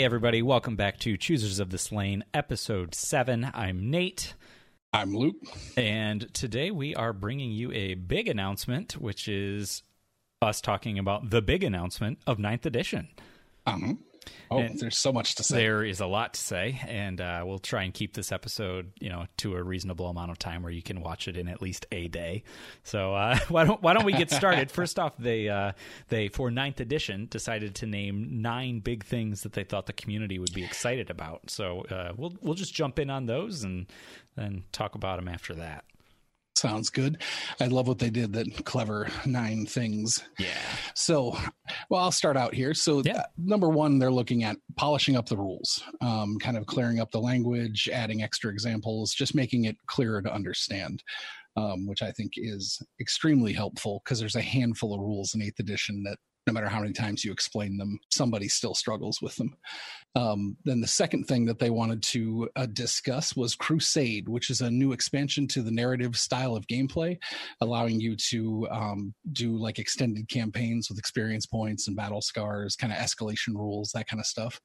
Hey, everybody, welcome back to Choosers of the Slain, episode 7. I'm Nate. I'm Luke. And today we are bringing you a big announcement, which is us talking about the big announcement of Ninth edition. Um, oh, and there's so much to say. There is a lot to say, and uh, we'll try and keep this episode, you know, to a reasonable amount of time where you can watch it in at least a day. So uh, why don't why don't we get started? First off, they uh, they for 9th edition decided to name nine big things that they thought the community would be excited about. So uh, we'll we'll just jump in on those and then talk about them after that. Sounds good. I love what they did. That clever nine things. Yeah. So, well, I'll start out here. So, yeah. uh, number one, they're looking at polishing up the rules, um, kind of clearing up the language, adding extra examples, just making it clearer to understand. Um, which I think is extremely helpful because there's a handful of rules in Eighth Edition that no matter how many times you explain them, somebody still struggles with them. Um, then the second thing that they wanted to uh, discuss was Crusade, which is a new expansion to the narrative style of gameplay, allowing you to um, do like extended campaigns with experience points and battle scars, kind of escalation rules, that kind of stuff.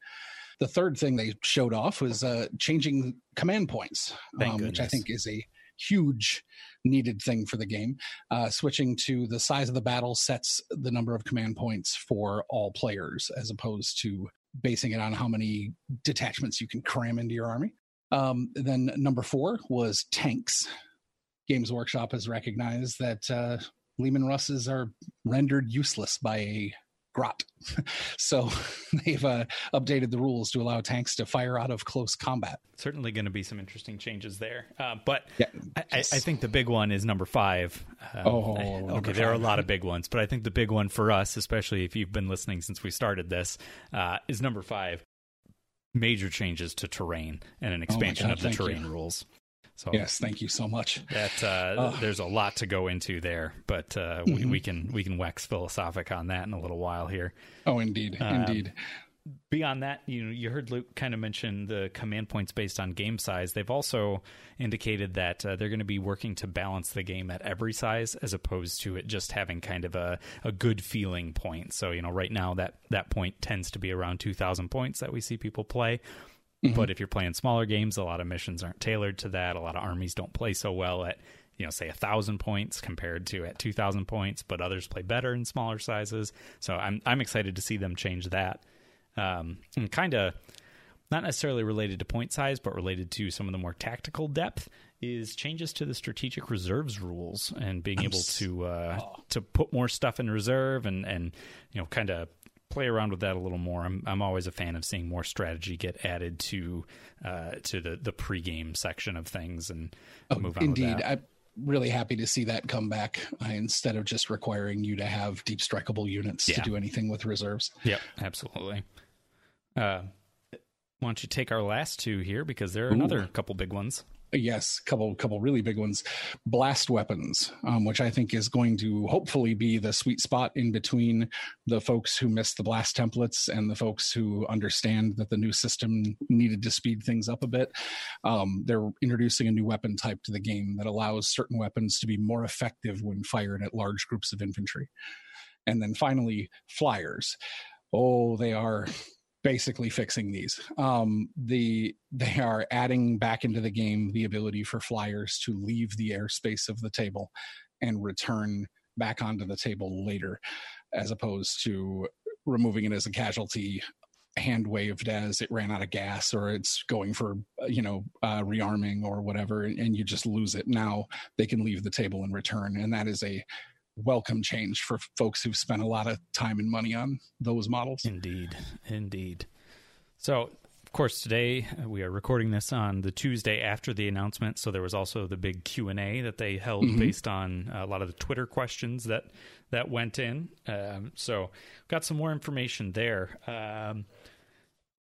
The third thing they showed off was uh, changing command points, um, which I think is a huge needed thing for the game. Uh, switching to the size of the battle sets the number of command points for all players as opposed to basing it on how many detachments you can cram into your army. Um, then number four was tanks. Games Workshop has recognized that uh, Leman Russes are rendered useless by a grot. so they've uh, updated the rules to allow tanks to fire out of close combat. Certainly going to be some interesting changes there. Uh, but yeah, I, I, think the big one is number five. Um, oh, okay. There are a lot of big ones, but I think the big one for us, especially if you've been listening since we started this, uh, is number five. Major changes to terrain and an oh expansion oh God, of the terrain you. rules. So yes, thank you so much. That uh, oh. there's a lot to go into there, but uh, mm-hmm. we, we, can we can wax philosophic on that in a little while here. Oh, indeed, um, indeed. Beyond that, you know, you heard Luke kind of mention the command points based on game size. They've also indicated that uh, they're going to be working to balance the game at every size, as opposed to it just having kind of a, a good feeling point. So you know, right now that that point tends to be around two thousand points that we see people play Mm-hmm. But if you're playing smaller games, a lot of missions aren't tailored to that. A lot of armies don't play so well at you know say a thousand points compared to at two thousand points, but others play better in smaller sizes. So I'm I'm excited to see them change that. Um, and kind of not necessarily related to point size, but related to some of the more tactical depth is changes to the strategic reserves rules and being I'm able to uh, oh. to put more stuff in reserve and and you know kind of play around with that a little more. I'm I'm always a fan of seeing more strategy get added to uh, to the the pregame section of things and oh, move on. Indeed, I'm really happy to see that come back uh, instead of just requiring you to have deep strikeable units yeah. to do anything with reserves. Yep, absolutely. Uh, why don't you take our last two here because there are Ooh. another couple big ones yes, couple couple really big ones. Blast weapons, um, which I think is going to hopefully be the sweet spot in between the folks who miss the blast templates and the folks who understand that the new system needed to speed things up a bit. Um, they're introducing a new weapon type to the game that allows certain weapons to be more effective when fired at large groups of infantry. And then finally, flyers. Oh, they are basically fixing these. Um, the they are adding back into the game the ability for flyers to leave the airspace of the table and return back onto the table later, as opposed to removing it as a casualty hand waved as it ran out of gas or it's going for you know uh, rearming or whatever and you just lose it now they can leave the table and return and that is a welcome change for folks who've spent a lot of time and money on those models. Indeed, indeed. So, of course, today uh, we are recording this on the Tuesday after the announcement. So there was also the big Q and A that they held mm-hmm. based on a lot of the Twitter questions that that went in. Um, so got some more information there. Um,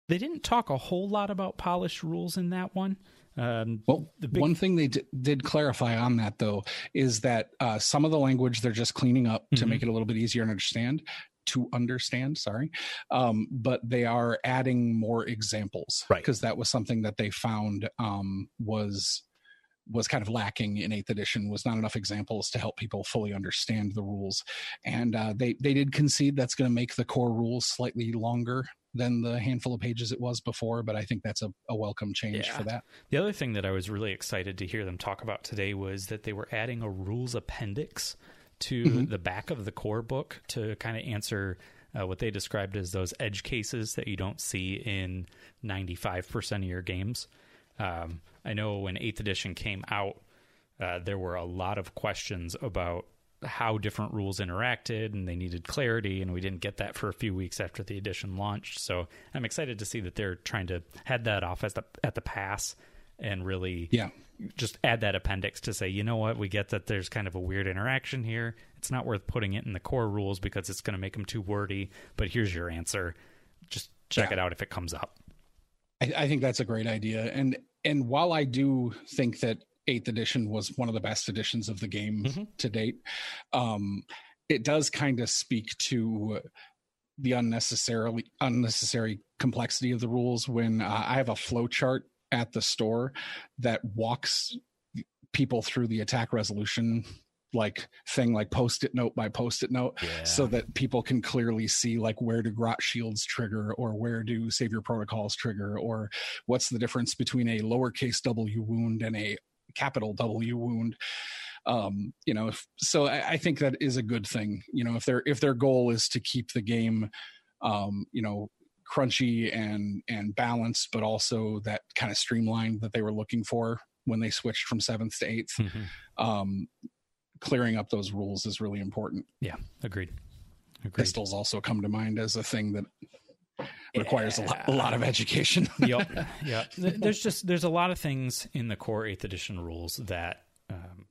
they didn't talk a whole lot about polished rules in that one. Um, well, big... one thing they d- did clarify on that though is that uh, some of the language they're just cleaning up mm-hmm. to make it a little bit easier to understand. To understand, sorry, um, but they are adding more examples, right? Because that was something that they found um, was was kind of lacking in eighth edition was not enough examples to help people fully understand the rules and uh, they they did concede that's going to make the core rules slightly longer than the handful of pages it was before but i think that's a, a welcome change yeah. for that the other thing that i was really excited to hear them talk about today was that they were adding a rules appendix to mm-hmm. the back of the core book to kind of answer uh, what they described as those edge cases that you don't see in 95% of your games um, I know when 8th edition came out, uh, there were a lot of questions about how different rules interacted and they needed clarity and we didn't get that for a few weeks after the edition launched. So i'm excited to see that they're trying to head that off at the, at the pass and really yeah. just add that appendix to say you know what? We get that there's kind of a weird interaction here. It's not worth putting it in the core rules because it's going to make them too wordy but here's your answer. Just check yeah. it out if it comes up. I, I think that's a great idea. And and while I do think that eighth edition was one of the best editions of the game mm-hmm. to date, um, it does kind of speak to the unnecessarily unnecessary complexity of the rules when uh, I have a flow chart at the store that walks people through the attack resolution like thing like post-it note by post-it note yeah. so that people can clearly see like where do grot shields trigger or where do savior protocols trigger or what's the difference between a lowercase w wound and a capital w wound um you know if, so I, I think that is a good thing you know if their if their goal is to keep the game um you know crunchy and and balanced but also that kind of streamlined that they were looking for when they switched from seventh to 8th mm-hmm. um, clearing up those rules is really important. Yeah, agreed. agreed. Pistols also come to mind as a thing that requires yeah. a, lot, a lot of education. yep. Yeah. There's just there's a lot of things in the core eighth edition rules that um,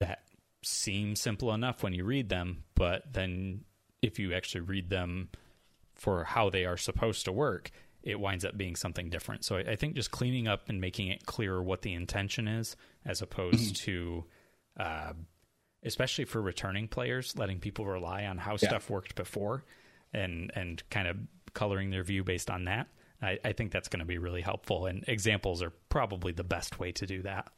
that seem simple enough when you read them, but then if you actually read them for how they are supposed to work, it winds up being something different. So I, I think just cleaning up and making it clearer what the intention is, as opposed mm-hmm. to uh, especially for returning players, letting people rely on how yeah. stuff worked before and and kind of coloring their view based on that. I, I think that's going to be really helpful, and examples are probably the best way to do that.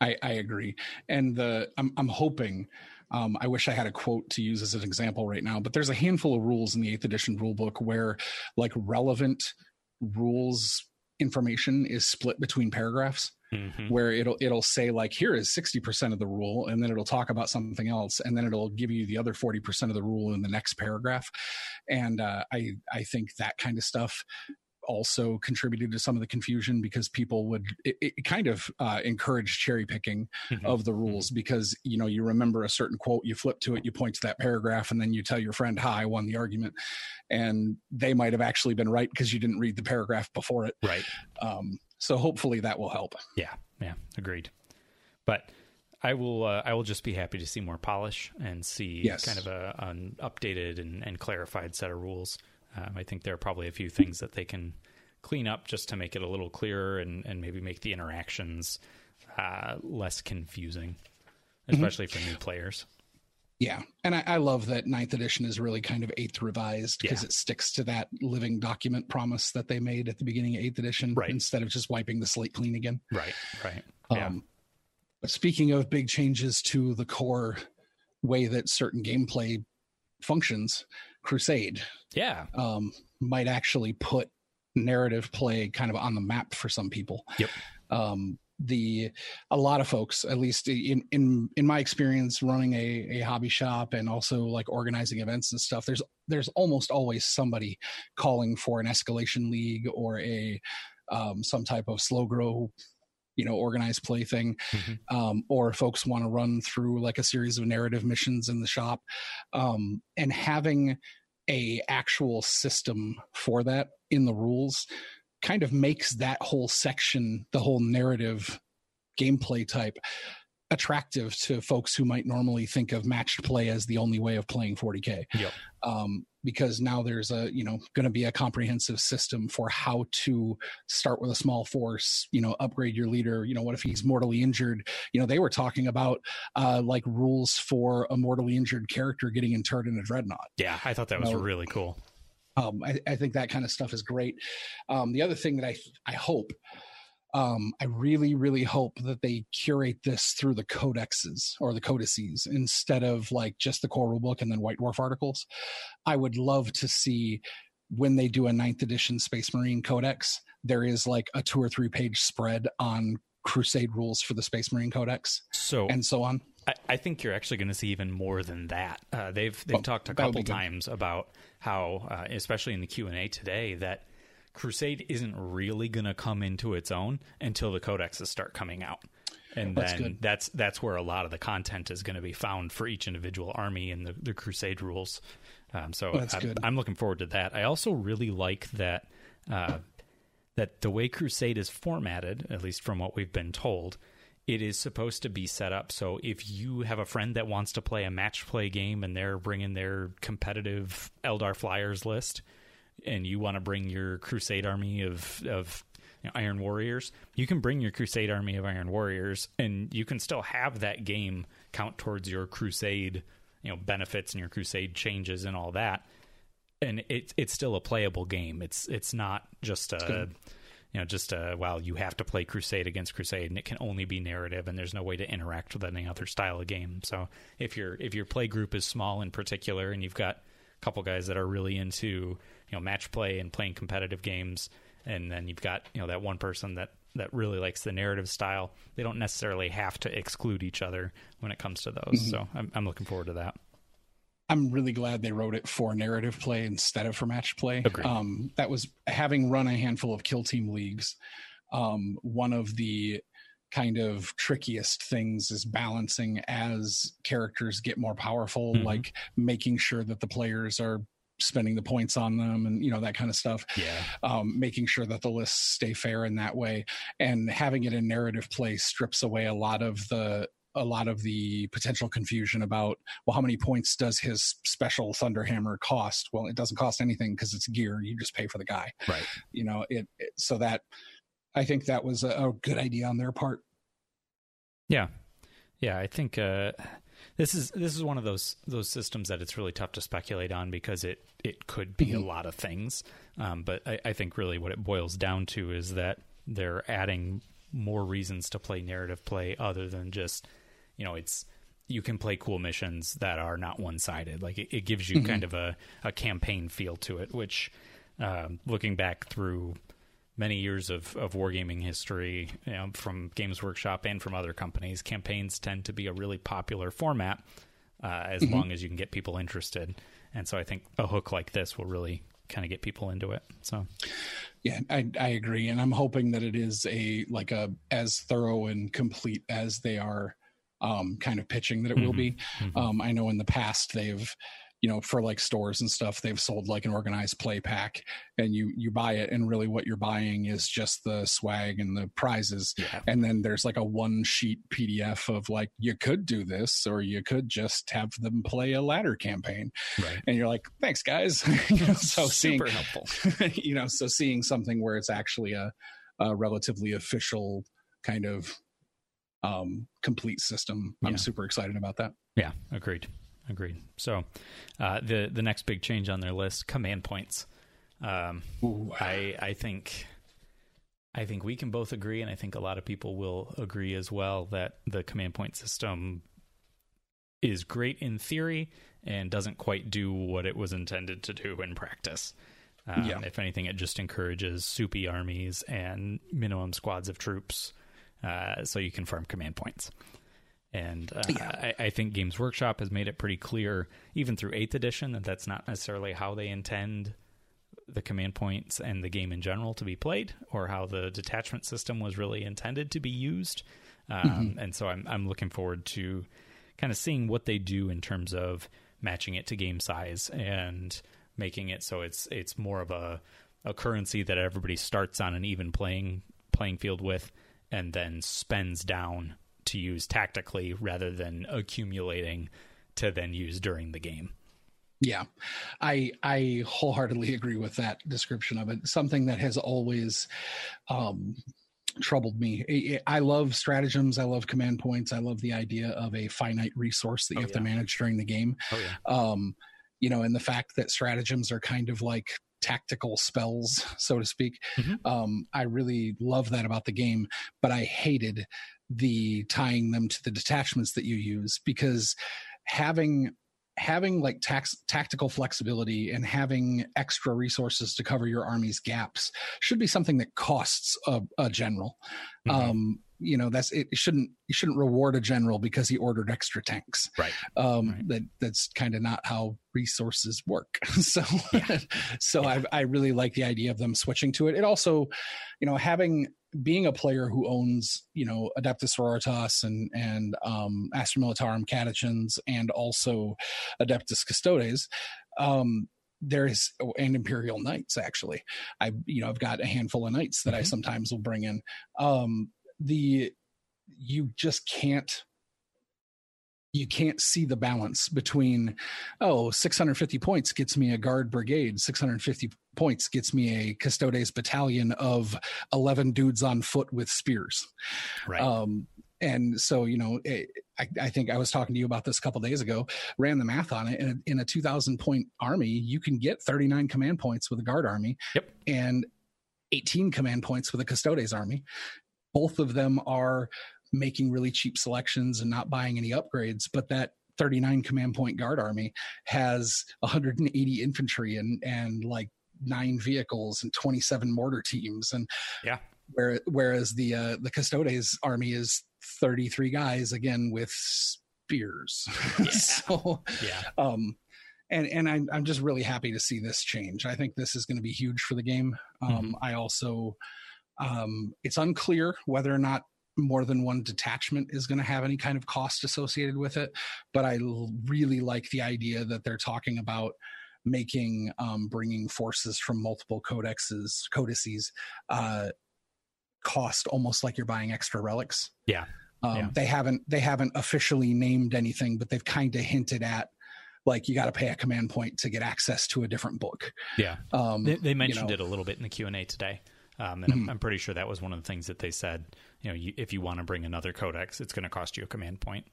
I, I agree, and the I'm I'm hoping. Um, I wish I had a quote to use as an example right now, but there's a handful of rules in the eighth edition rulebook where, like, relevant rules information is split between paragraphs mm-hmm. where it'll it'll say like here is 60% of the rule and then it'll talk about something else and then it'll give you the other 40% of the rule in the next paragraph and uh, i i think that kind of stuff also contributed to some of the confusion because people would it, it kind of uh, encourage cherry picking mm-hmm. of the rules mm-hmm. because you know you remember a certain quote you flip to it you point to that paragraph and then you tell your friend hi i won the argument and they might have actually been right because you didn't read the paragraph before it right um, so hopefully that will help. Yeah, yeah, agreed. But I will uh, I will just be happy to see more polish and see yes. kind of a, an updated and, and, clarified set of rules. Um, I think there are probably a few things that they can clean up just to make it a little clearer and, and maybe make the interactions uh, less confusing, mm-hmm. especially mm-hmm. for new players. Yeah, and I, I, love that ninth edition is really kind of eighth revised because yeah. it sticks to that living document promise that they made at the beginning of eighth edition, right. instead of just wiping the slate clean again. Right, right. Yeah. Um, speaking of big changes to the core way that certain gameplay functions, Crusade, yeah, um, might actually put narrative play kind of on the map for some people. Yep. Um, the a lot of folks at least in in in my experience running a, a hobby shop and also like organizing events and stuff there's there's almost always somebody calling for an escalation league or a um, some type of slow grow you know organized play thing mm-hmm. um, or folks want to run through like a series of narrative missions in the shop um, and having a actual system for that in the rules kind of makes that whole section, the whole narrative gameplay type, attractive to folks who might normally think of matched play as the only way of playing 40k. Yep. Um, because now there's a you know going to be a comprehensive system for how to start with a small force you know upgrade your leader you know what if he's mortally injured you know they were talking about uh like rules for a mortally injured character getting interred in a dreadnought yeah i thought that was know, really cool um, I, I, think that kind of stuff is great. Um, the other thing that I I hope um, I really, really hope that they curate this through the codexes or the codices instead of like just the core rulebook and then White Dwarf articles. I would love to see when they do a ninth edition Space Marine Codex, there is like a two or three page spread on Crusade rules for the Space Marine Codex, so and so on. I, I think you're actually going to see even more than that. Uh, they've they've talked a couple times about how, uh, especially in the Q and A today, that Crusade isn't really going to come into its own until the codexes start coming out. And that's then good. that's that's where a lot of the content is going to be found for each individual army and the, the Crusade rules. Um, so I'm, I'm, looking forward to that. I also really like that uh, that the way Crusade is formatted, at least from what we've been told, it is supposed to be set up so if you have a friend that wants to play a match play game and they're bringing their competitive Eldar Flyers list, and you want to bring your Crusade army of of you know, Iron Warriors, you can bring your Crusade army of Iron Warriors, and you can still have that game count towards your Crusade, you know, benefits and your Crusade changes and all that. And it's it's still a playable game. It's it's not just a you know just a well you have to play Crusade against Crusade, and it can only be narrative, and there's no way to interact with any other style of game. So if your if your play group is small in particular, and you've got a couple guys that are really into you know match play and playing competitive games, and then you've got you know that one person that that really likes the narrative style. They don't necessarily have to exclude each other when it comes to those. Mm-hmm. So I'm, I'm looking forward to that. I'm really glad they wrote it for narrative play instead of for match play. Um, that was having run a handful of kill team leagues. Um, one of the kind of trickiest things is balancing as characters get more powerful, mm-hmm. like making sure that the players are spending the points on them and you know that kind of stuff yeah. um, making sure that the lists stay fair in that way. And having it in narrative play strips away a lot of the a lot of the potential confusion about well how many points does his special thunderhammer cost? Well it doesn't cost anything because it's gear. You just pay for the guy. Right. You know it, it so that i think that was a, a good idea on their part. Yeah. Yeah i think uh this is this is one of those those systems that it's really tough to speculate on because it it could be mm-hmm. a lot of things. Um, but I, I think really what it boils down to is that they're adding more reasons to play narrative play other than just you know it's you can play cool missions that are not one sided. Like it, it, gives you mm-hmm. kind of a, a campaign feel to it, which um, looking back through many years of, of wargaming history you know, from Games Workshop and from other companies, campaigns tend to be a really popular format uh, as mm-hmm. long as you can get people interested. And so I think a hook like this will really kind of get people into it. So, yeah, I, I agree, and I'm hoping that it is a like a as thorough and complete as they are um, kind of pitching that it mm-hmm. will be. Mm-hmm. Um, I know in the past they've you know for like stores and stuff they've sold like an organized play pack and you you buy it and really what you're buying is just the swag and the prizes yeah. and then there's like a one sheet pdf of like you could do this or you could just have them play a ladder campaign right. and you're like thanks guys you know, so super seeing, helpful you know so seeing something where it's actually a, a relatively official kind of um, complete system. I'm super excited about that. Yeah, agreed agreed. So, uh, the the next big change on their list, command points. Um, I I think I think we can both agree, and I think a lot of people will agree as well that the command point system is great in theory and doesn't quite do what it was intended to do in practice. Um, yeah. If anything, it just encourages soupy armies and minimum squads of troops, uh, so you can farm command points. And uh, yeah. I, I, think Games Workshop has made it pretty clear, even through 8th edition, that that's not necessarily how they intend the command points and the game in general to be played, or how the detachment system was really intended to be used. Um, mm-hmm. And so I'm, I'm looking forward to kind of seeing what they do in terms of matching it to game size and making it so it's it's more of a, a currency that everybody starts on an even playing playing field with and then spends down to use tactically rather than accumulating to then use during the game. Yeah, I I wholeheartedly agree with that description of it. Something that has always um, troubled me. I love stratagems. I love command points. I love the idea of a finite resource that you oh, have yeah. to manage during the game. Oh, yeah. Um, you know, and the fact that stratagems are kind of like tactical spells, so to speak. Mm-hmm. Um, I really love that about the game, but I hated the tying them to the detachments that you use because having having like tax, tactical flexibility and having extra resources to cover your army's gaps should be something that costs a, a general. Mm-hmm. Um, you know, that's it shouldn't you shouldn't reward a general because he ordered extra tanks. Right. Um, right. That that's kind of not how resources work. so, yeah. so yeah. I I really like the idea of them switching to it. It also, you know, having being a player who owns, you know, Adeptus Sororitas and and um, Astra Militarum Catachans and also Adeptus Custodes, um, there's oh, and Imperial Knights actually. I you know I've got a handful of knights that mm-hmm. I sometimes will bring in. Um, the you just can't you can't see the balance between oh 650 points gets me a guard brigade 650 points gets me a custodes battalion of 11 dudes on foot with spears. Right. Um, and so you know it, I, I, think i was talking to you about this a couple days ago ran the math on it in a, in a 2000 point army you can get 39 command points with a guard army yep. and 18 command points with a custodes army both of them are making really cheap selections and not buying any upgrades, but that 39 command point guard army has 180 infantry and and like nine vehicles and 27 mortar teams. And yeah. where, whereas the uh, the custodes army is 33 guys again with spears. Yeah. so yeah. um and and I'm, I'm just really happy to see this change. I think this is going to be huge for the game. Um mm-hmm. i also um it's unclear whether or not more than one detachment is going to have any kind of cost associated with it. But I really like the idea that they're talking about making um, bringing forces from multiple codexes codices uh, cost almost like you're buying extra relics. Yeah. Um, yeah. They haven't they haven't officially named anything, but they've kind of hinted at like you got to pay a command point to get access to a different book. Yeah, um, they, they, mentioned you know, it a little bit in the Q and A today. Um, and mm-hmm. I'm, I'm, pretty sure that was one of the things that they said. You know, you, if you want to bring another codex, it's going to cost you a command point.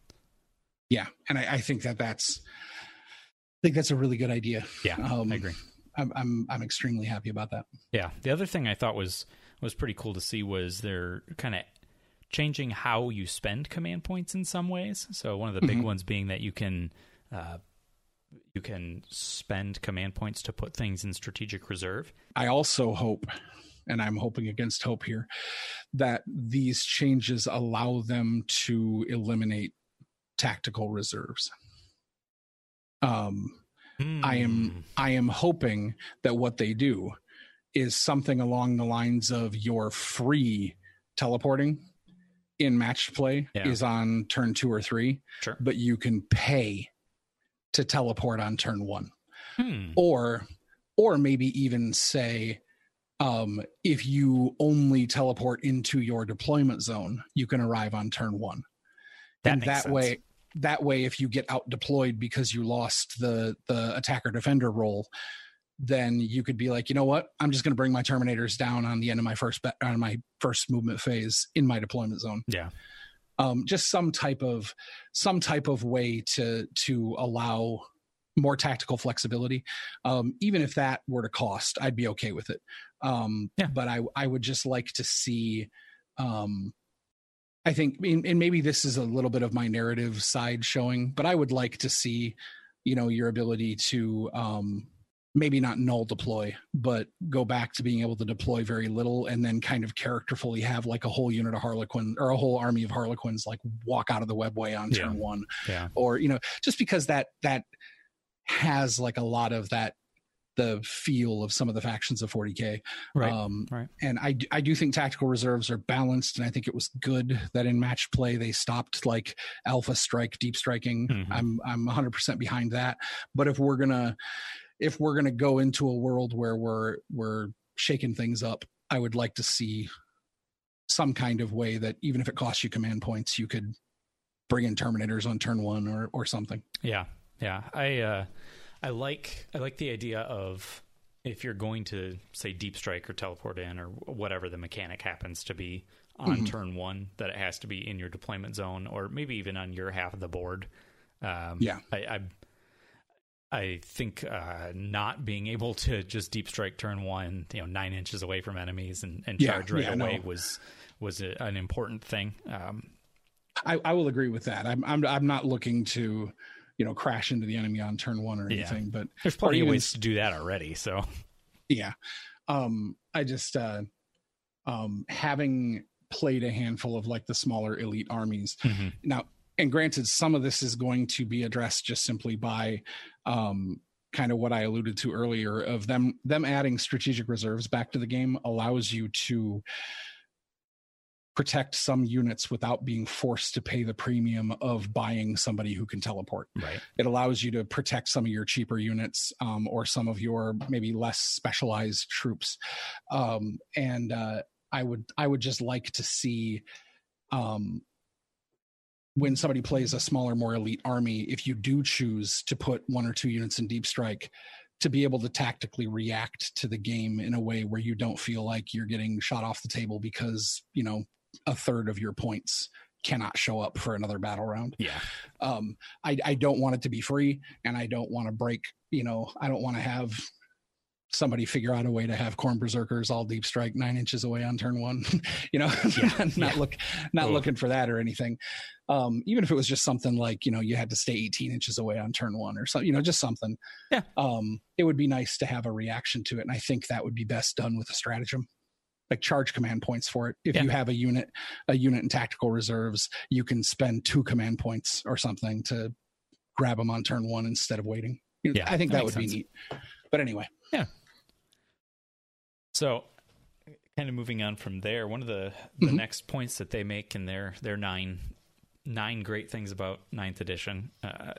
Yeah, and I, I, think that that's, I think that's a really good idea. Yeah, um, I agree. I'm, I'm I'm extremely happy about that. Yeah, the other thing I thought was was pretty cool to see was they're kind of changing how you spend command points in some ways. So one of the big mm-hmm. ones being that you can uh, you can spend command points to put things in strategic reserve. I also hope and I'm hoping against hope here, that these changes allow them to eliminate tactical reserves. Um, mm. I am hmm. I am hoping that what they do is something along the lines of your free teleporting in match play yeah. is on turn two or three, sure. but you can pay to teleport on turn one, hmm. or or maybe even say um, if you only teleport into your deployment zone, you can arrive on turn one. That and that sense. way, that way, if you get out deployed because you lost the the attacker defender role, then you could be like, you know what? I'm just going to bring my terminators down on the end of my first be- on my first movement phase in my deployment zone. Yeah. Um, just some type of some type of way to to allow more tactical flexibility. Um, even if that were to cost, I'd be okay with it. Um, yeah. But I, I would just like to see. Um, I think, and maybe this is a little bit of my narrative side showing, but I would like to see, you know, your ability to um, maybe not null deploy, but go back to being able to deploy very little and then kind of characterfully have like a whole unit of Harlequin or a whole army of Harlequins like walk out of the webway on turn yeah. one. Yeah. Or, you know, just because that, that has like a lot of that the feel of some of the factions of 40k right, um, right. and I, I do think tactical reserves are balanced and i think it was good that in match play they stopped like alpha strike deep striking. Mm-hmm. i'm i'm 100% behind that. But if we're gonna if we're gonna go into a world where we're we're shaking things up i would like to see some kind of way that even if it costs you command points you could bring in terminators on turn one or or something. Yeah yeah, I uh, I like I like the idea of if you're going to say deep strike or teleport in or whatever the mechanic happens to be on mm-hmm. turn one, that it has to be in your deployment zone or maybe even on your half of the board. Um, yeah, I, I I think uh, not being able to just deep strike turn one, you know, nine inches away from enemies and, and charge yeah, right yeah, away no. was was a, an important thing. Um, I, I, will agree with that. I'm, I'm I'm not looking to, you know, crash into the enemy on turn one or anything. Yeah. But there's plenty of ways to do that already. So yeah, um, I just uh, um, having played a handful of like the smaller elite armies mm-hmm. now and granted some of this is going to be addressed just simply by um, kind of what i alluded to earlier of them them adding strategic reserves back to the game allows you to protect some units without being forced to pay the premium of buying somebody who can teleport. Right. It allows you to protect some of your cheaper units um, or some of your maybe less specialized troops. Um, and uh, I would I would just like to see um, when somebody plays a smaller, more elite army, if you do choose to put one or two units in deep strike, to be able to tactically react to the game in a way where you don't feel like you're getting shot off the table because you know a third of your points cannot show up for another battle round. Yeah. Um, I, I don't want it to be free and I don't want to break, you know, I don't want to have somebody figure out a way to have Khorne Berserkers all deep strike nine inches away on turn one you know yeah, not yeah. look not Ooh. looking for that or anything um, even if it was just something like you know you had to stay 18 inches away on turn one or something you know just something yeah um, it would be nice to have a reaction to it and i think that would be best done with a stratagem like charge command points for it if yeah. you have a unit a unit in tactical reserves you can spend two command points or something to grab them on turn one instead of waiting yeah, i think that, that would sense. be neat but anyway yeah so, kind of moving on from there, one of the the mm-hmm. next points that they make in their their nine nine great things about ninth edition uh,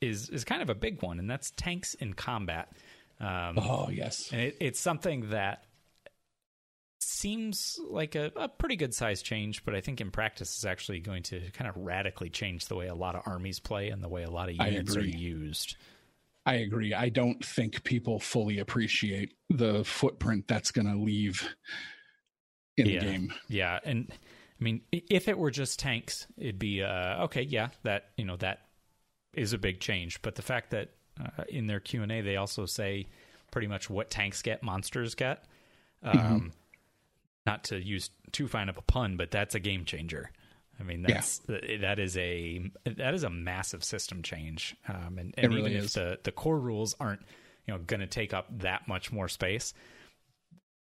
is is kind of a big one, and that's tanks in combat. Um, oh yes, and it, it's something that seems like a, a pretty good size change, but I think in practice is actually going to kind of radically change the way a lot of armies play and the way a lot of units are used. I agree. I don't think people fully appreciate the footprint that's going to leave in yeah. the game. Yeah, and I mean, if it were just tanks, it'd be uh, okay. Yeah, that you know that is a big change. But the fact that uh, in their Q and A they also say pretty much what tanks get, monsters get. Um, mm-hmm. Not to use too fine of a pun, but that's a game changer. I mean, that's yeah. that is a that is a massive system change, um, and, and really even is. if the the core rules aren't you know going to take up that much more space,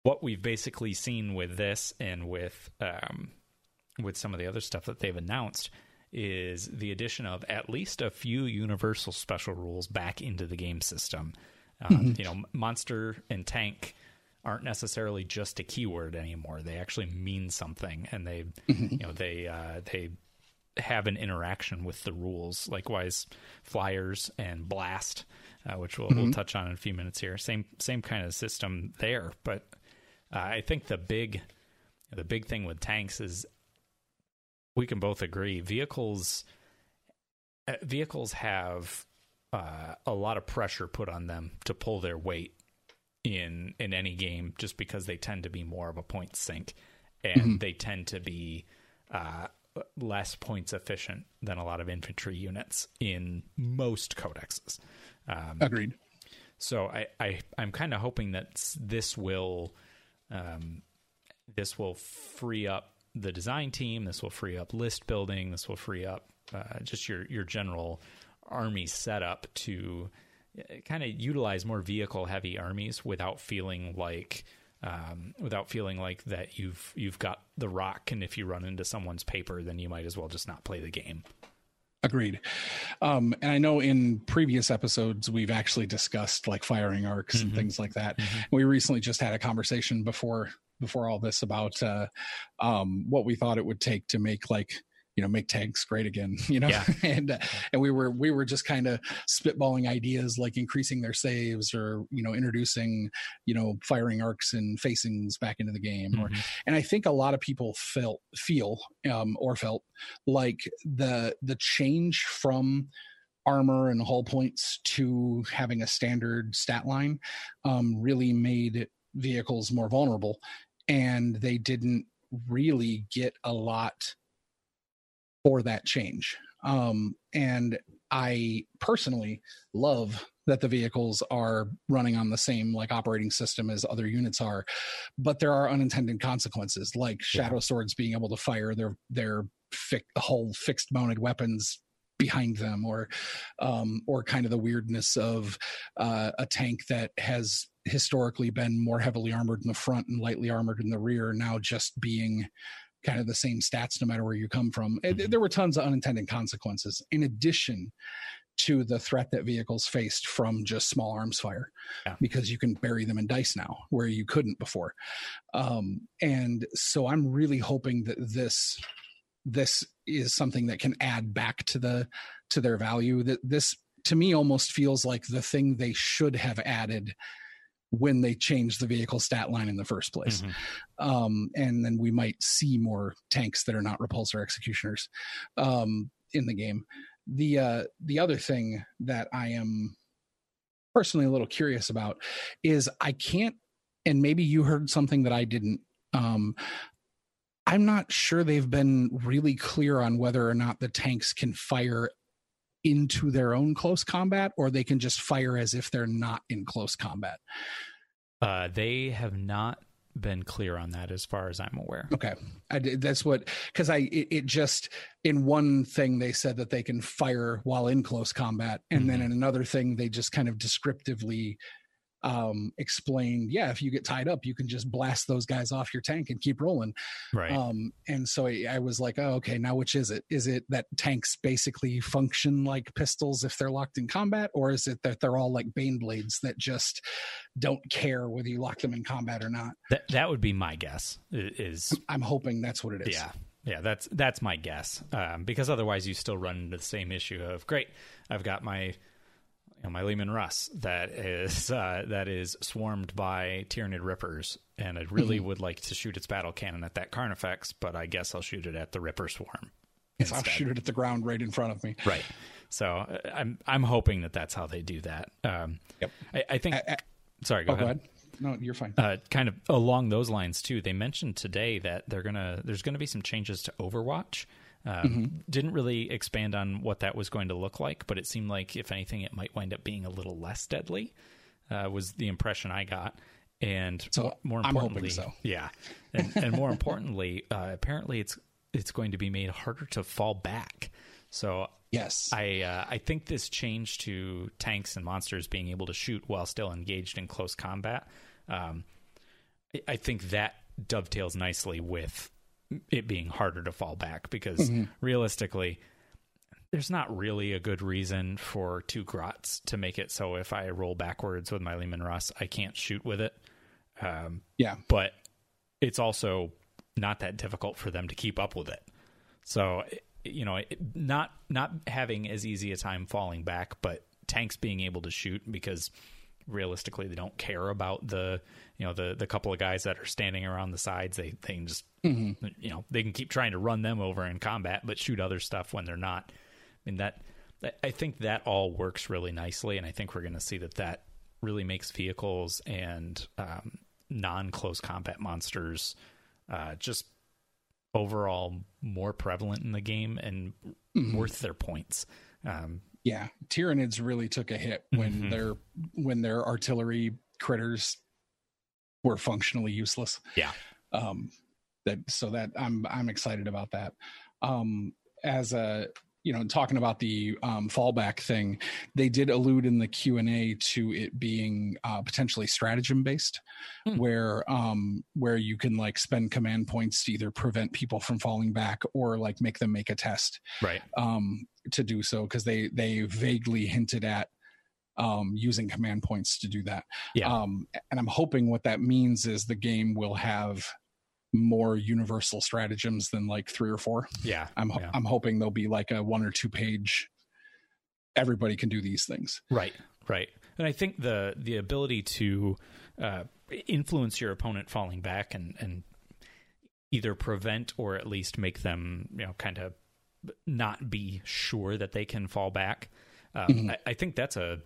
what we've basically seen with this and with um, with some of the other stuff that they've announced is the addition of at least a few universal special rules back into the game system. Um, mm-hmm. You know, monster and tank aren't necessarily just a keyword anymore. They actually mean something, and they, mm-hmm. you know, they uh, they have an interaction with the rules. Likewise, flyers and blast, uh, which we'll, mm-hmm. we'll touch on in a few minutes here. Same same kind of system there, but uh, I think the big the big thing with tanks is we can both agree vehicles uh, vehicles have uh, a lot of pressure put on them to pull their weight in in any game just because they tend to be more of a point sink and mm-hmm. they tend to be uh, less points efficient than a lot of infantry units in most codexes. Um, Agreed. So I, I I'm kind of hoping that this will um, this will free up the design team. This will free up list building. This will free up uh, just your your general army setup to kind of utilize more vehicle heavy armies without feeling like um, without feeling like that you've you've got the rock and if you run into someone's paper then you might as well just not play the game agreed um, and i know in previous episodes we've actually discussed like firing arcs mm-hmm. and things like that mm-hmm. we recently just had a conversation before before all this about uh, um, what we thought it would take to make like you know make tanks great again you know yeah. and uh, and we were we were just kind of spitballing ideas like increasing their saves or you know introducing you know firing arcs and facings back into the game mm-hmm. or and i think a lot of people felt feel um, or felt like the the change from armor and hull points to having a standard stat line um, really made vehicles more vulnerable and they didn't really get a lot for that change. Um, and I personally love that the vehicles are running on the same like operating system as other units are, but there are unintended consequences, like Shadow. Swords being able to fire their their fi- whole fixed mounted weapons behind them or um, or kind of the weirdness of uh, a tank that has historically been more heavily armored in the front and lightly armored in the rear now just being kind of the same stats no matter where you come from mm-hmm. there were tons of unintended consequences in addition to the threat that vehicles faced from just small arms fire yeah. because you can bury them in dice now where you couldn't before um, and so i'm really hoping that this this is something that can add back to the to their value that this to me almost feels like the thing they should have added when they changed the vehicle stat line in the first place mm-hmm. um, and then we might see more tanks that are not repulsor executioners um, in the game the uh, the other thing that i am personally a little curious about is i can't and maybe you heard something that i didn't um, I'm not sure they've been really clear on whether or not the tanks can fire into their own close combat or they can just fire as if they're not in close combat. Uh, they have not been clear on that as far as I'm aware. Okay. I, that's what, because I, it, it, just, in one thing, they said that they can fire while in close combat. And mm-hmm. then in another thing, they just kind of descriptively um, explained, yeah, if you get tied up, you can just blast those guys off your tank and keep rolling. Right. Um, and so I, I was like, oh, okay, now which is it? Is it that tanks basically function like pistols if they're locked in combat, or is it that they're all like Baneblades that just don't care whether you lock them in combat or not? That that would be my guess. Is I'm hoping that's what it is. Yeah. Yeah, that's that's my guess. Um, because otherwise, you still run into the same issue of great. I've got my you know, my Leman Russ that is uh, that is swarmed by Tyranid Rippers, and I really mm-hmm. would like to shoot its battle cannon at that Carnifex, but I guess I'll shoot it at the Ripper swarm. Yes, I'll shoot it at the ground right in front of me. Right. So uh, I'm I'm hoping that that's how they do that. Um, yep. I, I think. sorry, go, oh, ahead. go, ahead. No, you're fine. Uh, kind of along those lines too. They mentioned today that they're gonna there's gonna be some changes to Overwatch. Um, mm-hmm. Didn't really expand on what that was going to look like, but it seemed like, if anything, it might wind up being a little less deadly. Uh, was the impression I got. And so more importantly, so. yeah, and, and more importantly, uh, apparently it's it's going to be made harder to fall back. So yes, I uh, I think this change to tanks and monsters being able to shoot while still engaged in close combat, um, I, I think that dovetails nicely with it being harder to fall back because mm-hmm. realistically, there's not really a good reason for two grots to make it so if I roll backwards with my Leman Russ, I can't shoot with it. Um, yeah, but it's also not that difficult for them to keep up with it. So you know, not not having as easy a time falling back, but tanks being able to shoot because realistically they don't care about the you know the the couple of guys that are standing around the sides they they can just mm-hmm. you know they can keep trying to run them over in combat but shoot other stuff when they're not i mean that i think that all works really nicely and i think we're going to see that that really makes vehicles and um, non-close combat monsters uh, just overall more prevalent in the game and mm-hmm. worth their points um, yeah, Tyranids really took a hit when mm-hmm. their when their artillery critters were functionally useless. Yeah. Um that so that I'm I'm excited about that. Um as a you know talking about the um, fallback thing they did allude in the q&a to it being uh, potentially stratagem based hmm. where um, where you can like spend command points to either prevent people from falling back or like make them make a test right um, to do so because they they vaguely hinted at um, using command points to do that yeah. Um, and i'm hoping what that means is the game will have more universal stratagems than like three or four. Yeah. I'm yeah. I'm hoping there'll be like a one or two page everybody can do these things. Right. Right. And I think the the ability to uh, influence your opponent falling back and and either prevent or at least make them, you know, kind of not be sure that they can fall back. Um, mm-hmm. I, I think that's a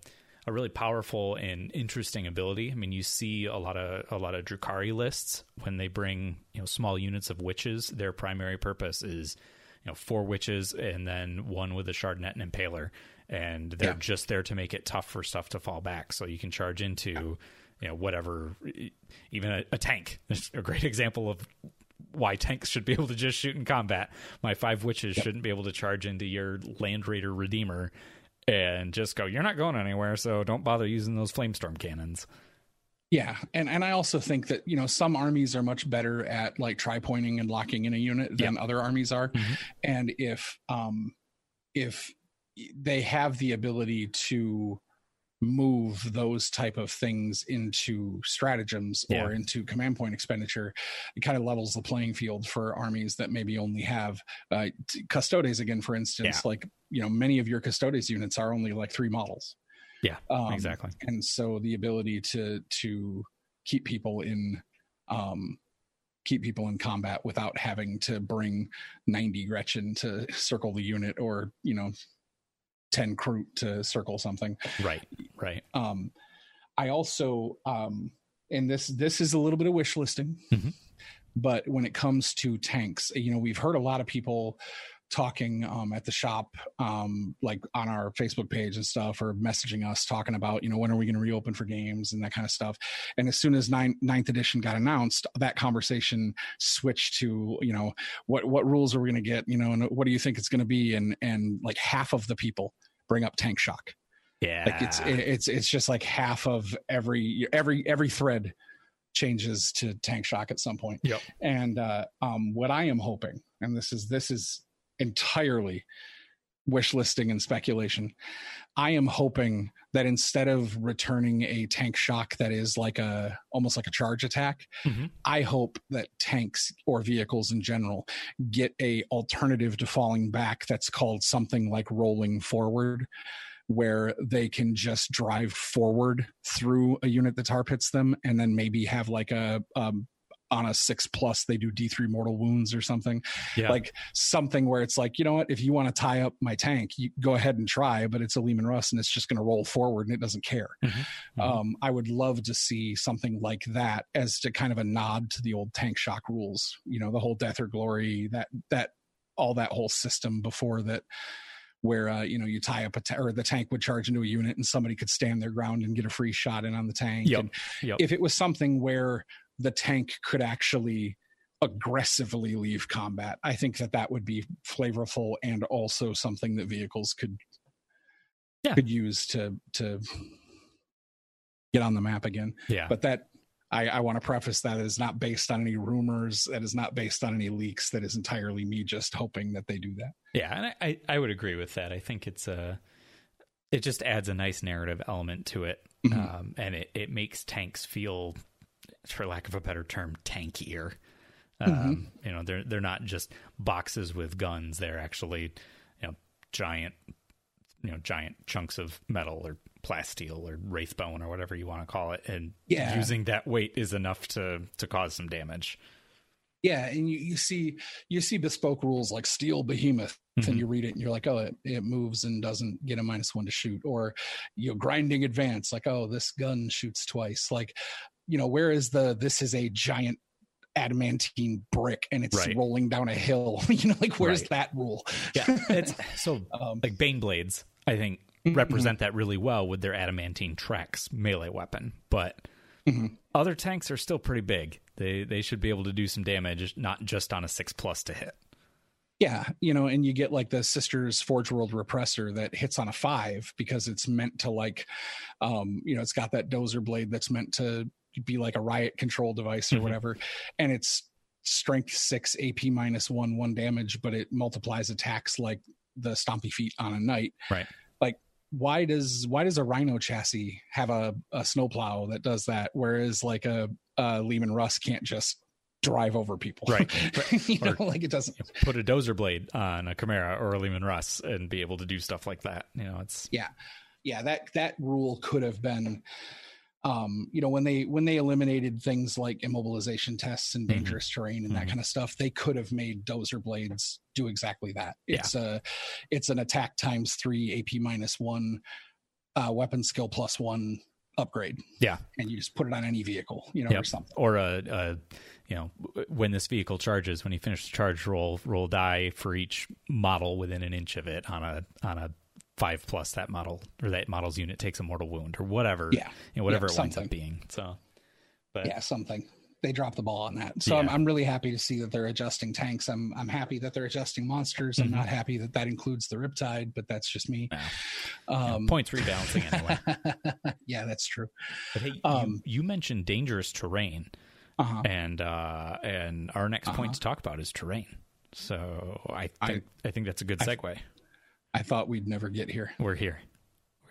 a really powerful and interesting ability. I mean, you see a lot of a lot of Drukhari lists when they bring you know small units of Wyches. Their primary purpose is you know four Wyches and then one with a shardnet and impaler, and they're yeah. just there to make it tough for stuff to fall back. So you can charge into, yeah. you know, whatever, even a, a tank. There's a great example of why tanks should be able to just shoot in combat. My five Wyches yep. shouldn't be able to charge into your land raider redeemer and just go, you're not going anywhere, so don't bother using those flamestorm cannons. Yeah, and and I also think that you know some armies are much better at like tri pointing and locking in a unit than yep. other armies are, mm-hmm. and if um if they have the ability to move those type of things into stratagems yeah. or into command point expenditure it kind of levels the playing field for armies that maybe only have uh, custodes again for instance yeah. like you know many of your custodes units are only like three models yeah um, exactly and so the ability to to keep people in um keep people in combat without having to bring 90 Gretchin to circle the unit or you know 10 Kroot to circle something. Right. Right. Um, I also, um, and this, this is a little bit of wish listing, mm-hmm. but when it comes to tanks, you know, we've heard a lot of people talking um, at the shop, um, like on our Facebook page and stuff, or messaging us talking about, you know, when are we going to reopen for games and that kind of stuff. And as soon as nine, ninth edition got announced, that conversation switched to, you know, what what rules are we going to get, you know, and what do you think it's going to be? And and like half of the people bring up tank shock. Yeah, like it's it's it's just like half of every every every thread changes to tank shock at some point. Yep. And uh, um, what I am hoping, and this is this is entirely wish listing and speculation. I am hoping that instead of returning a tank shock that is like a almost like a charge attack, mm-hmm. I hope that tanks or vehicles in general get a alternative to falling back that's called something like rolling forward where they can just drive forward through a unit that tar pits them and then maybe have like a um, on a six plus they do d3 mortal wounds or something yeah. like something where it's like you know what if you want to tie up my tank you go ahead and try but it's a leman russ and it's just going to roll forward and it doesn't care mm-hmm. Mm-hmm. Um, i would love to see something like that as to kind of a nod to the old tank shock rules you know the whole death or glory that that all that whole system before that where uh, you know you tie up a ta- or the tank would charge into a unit and somebody could stand their ground and get a free shot in on the tank. Yep. And yep. if it was something where the tank could actually aggressively leave combat. I think that that would be flavorful and also something that vehicles could yeah. could use to to get on the map again. Yeah. But that I, I want to preface that is not based on any rumors. That is not based on any leaks. That is entirely me just hoping that they do that. Yeah, and I, I, would agree with that. I think it's a it just adds a nice narrative element to it, mm-hmm. um, and it, it makes tanks feel for lack of a better term, tankier. Mm-hmm. Um, you know, they're they're not just boxes with guns; they're actually, you know, giant, you know, giant chunks of metal or plasteel or wraithbone or whatever you want to call it, and yeah. using that weight is enough to to cause some damage. Yeah, and you, you see you see bespoke rules like steel behemoth, mm-hmm. and you read it and you're like, oh, it, it moves and doesn't get a minus one to shoot, or you know, grinding advance, like, oh, this gun shoots twice. Like you know, where is the this is a giant adamantine brick and it's right. rolling down a hill. you know, like where's right. that rule? Yeah, it's so um, like Baneblades. I think mm-hmm. represent that really well with their adamantine tracks melee weapon, but. Mm-hmm. Other tanks are still pretty big. They they should be able to do some damage, not just on a six plus to hit. Yeah, you know, and you get like the Sisters Forge World Repressor that hits on a five because it's meant to like, um, you know, it's got that dozer blade that's meant to be like a riot control device or mm-hmm. whatever, and it's strength six, AP minus one, one damage, but it multiplies attacks like the stompy feet on a knight. Right. Like why does why does a rhino chassis have a, a snowplow that does that, whereas like a, a Leman Russ can't just drive over people. Right. you know, like it doesn't put a dozer blade on a Chimera or a Leman Russ and be able to do stuff like that. You know, it's yeah. Yeah, that that rule could have been um, you know, when they when they eliminated things like immobilization tests and mm-hmm. dangerous mm-hmm. terrain and mm-hmm. that kind of stuff, they could have made dozer blades do exactly that. It's yeah. a it's an attack times three, AP minus one, uh, weapon skill plus one upgrade. Yeah, and you just put it on any vehicle, you know, yep. or something, or a, a you know when this vehicle charges, when you finish the charge roll, roll die for each model within an inch of it on a on a five plus that model or that model's unit takes a mortal wound or whatever. Yeah, you know, whatever yeah, it winds up being. So, but yeah, something they dropped the ball on that. So yeah. I'm, I'm really happy to see that they're adjusting tanks. I'm I'm happy that they're adjusting monsters. I'm mm-hmm. not happy that that includes the Riptide, but that's just me. Yeah. Um, points rebalancing anyway. yeah, that's true. But hey, um, you, you, mentioned dangerous terrain, uh-huh. and uh, and our next uh-huh. point to talk about is terrain. So I think I, I think that's a good segue. I, I thought we'd never get here. We're here.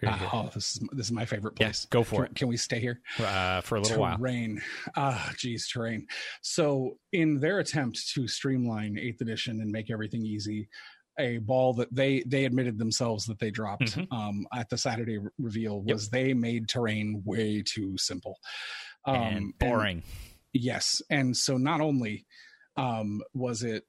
Uh, oh, this is this is my favorite place. Yeah, go for can, it. Can we stay here uh, for a little terrain. while? Terrain. Ah, geez, terrain. So, in their attempt to streamline Eighth Edition and make everything easy, a ball that they they admitted themselves that they dropped mm-hmm. um, at the Saturday re- reveal was yep. they made terrain way too simple um, and boring. And, yes, and so not only um, was it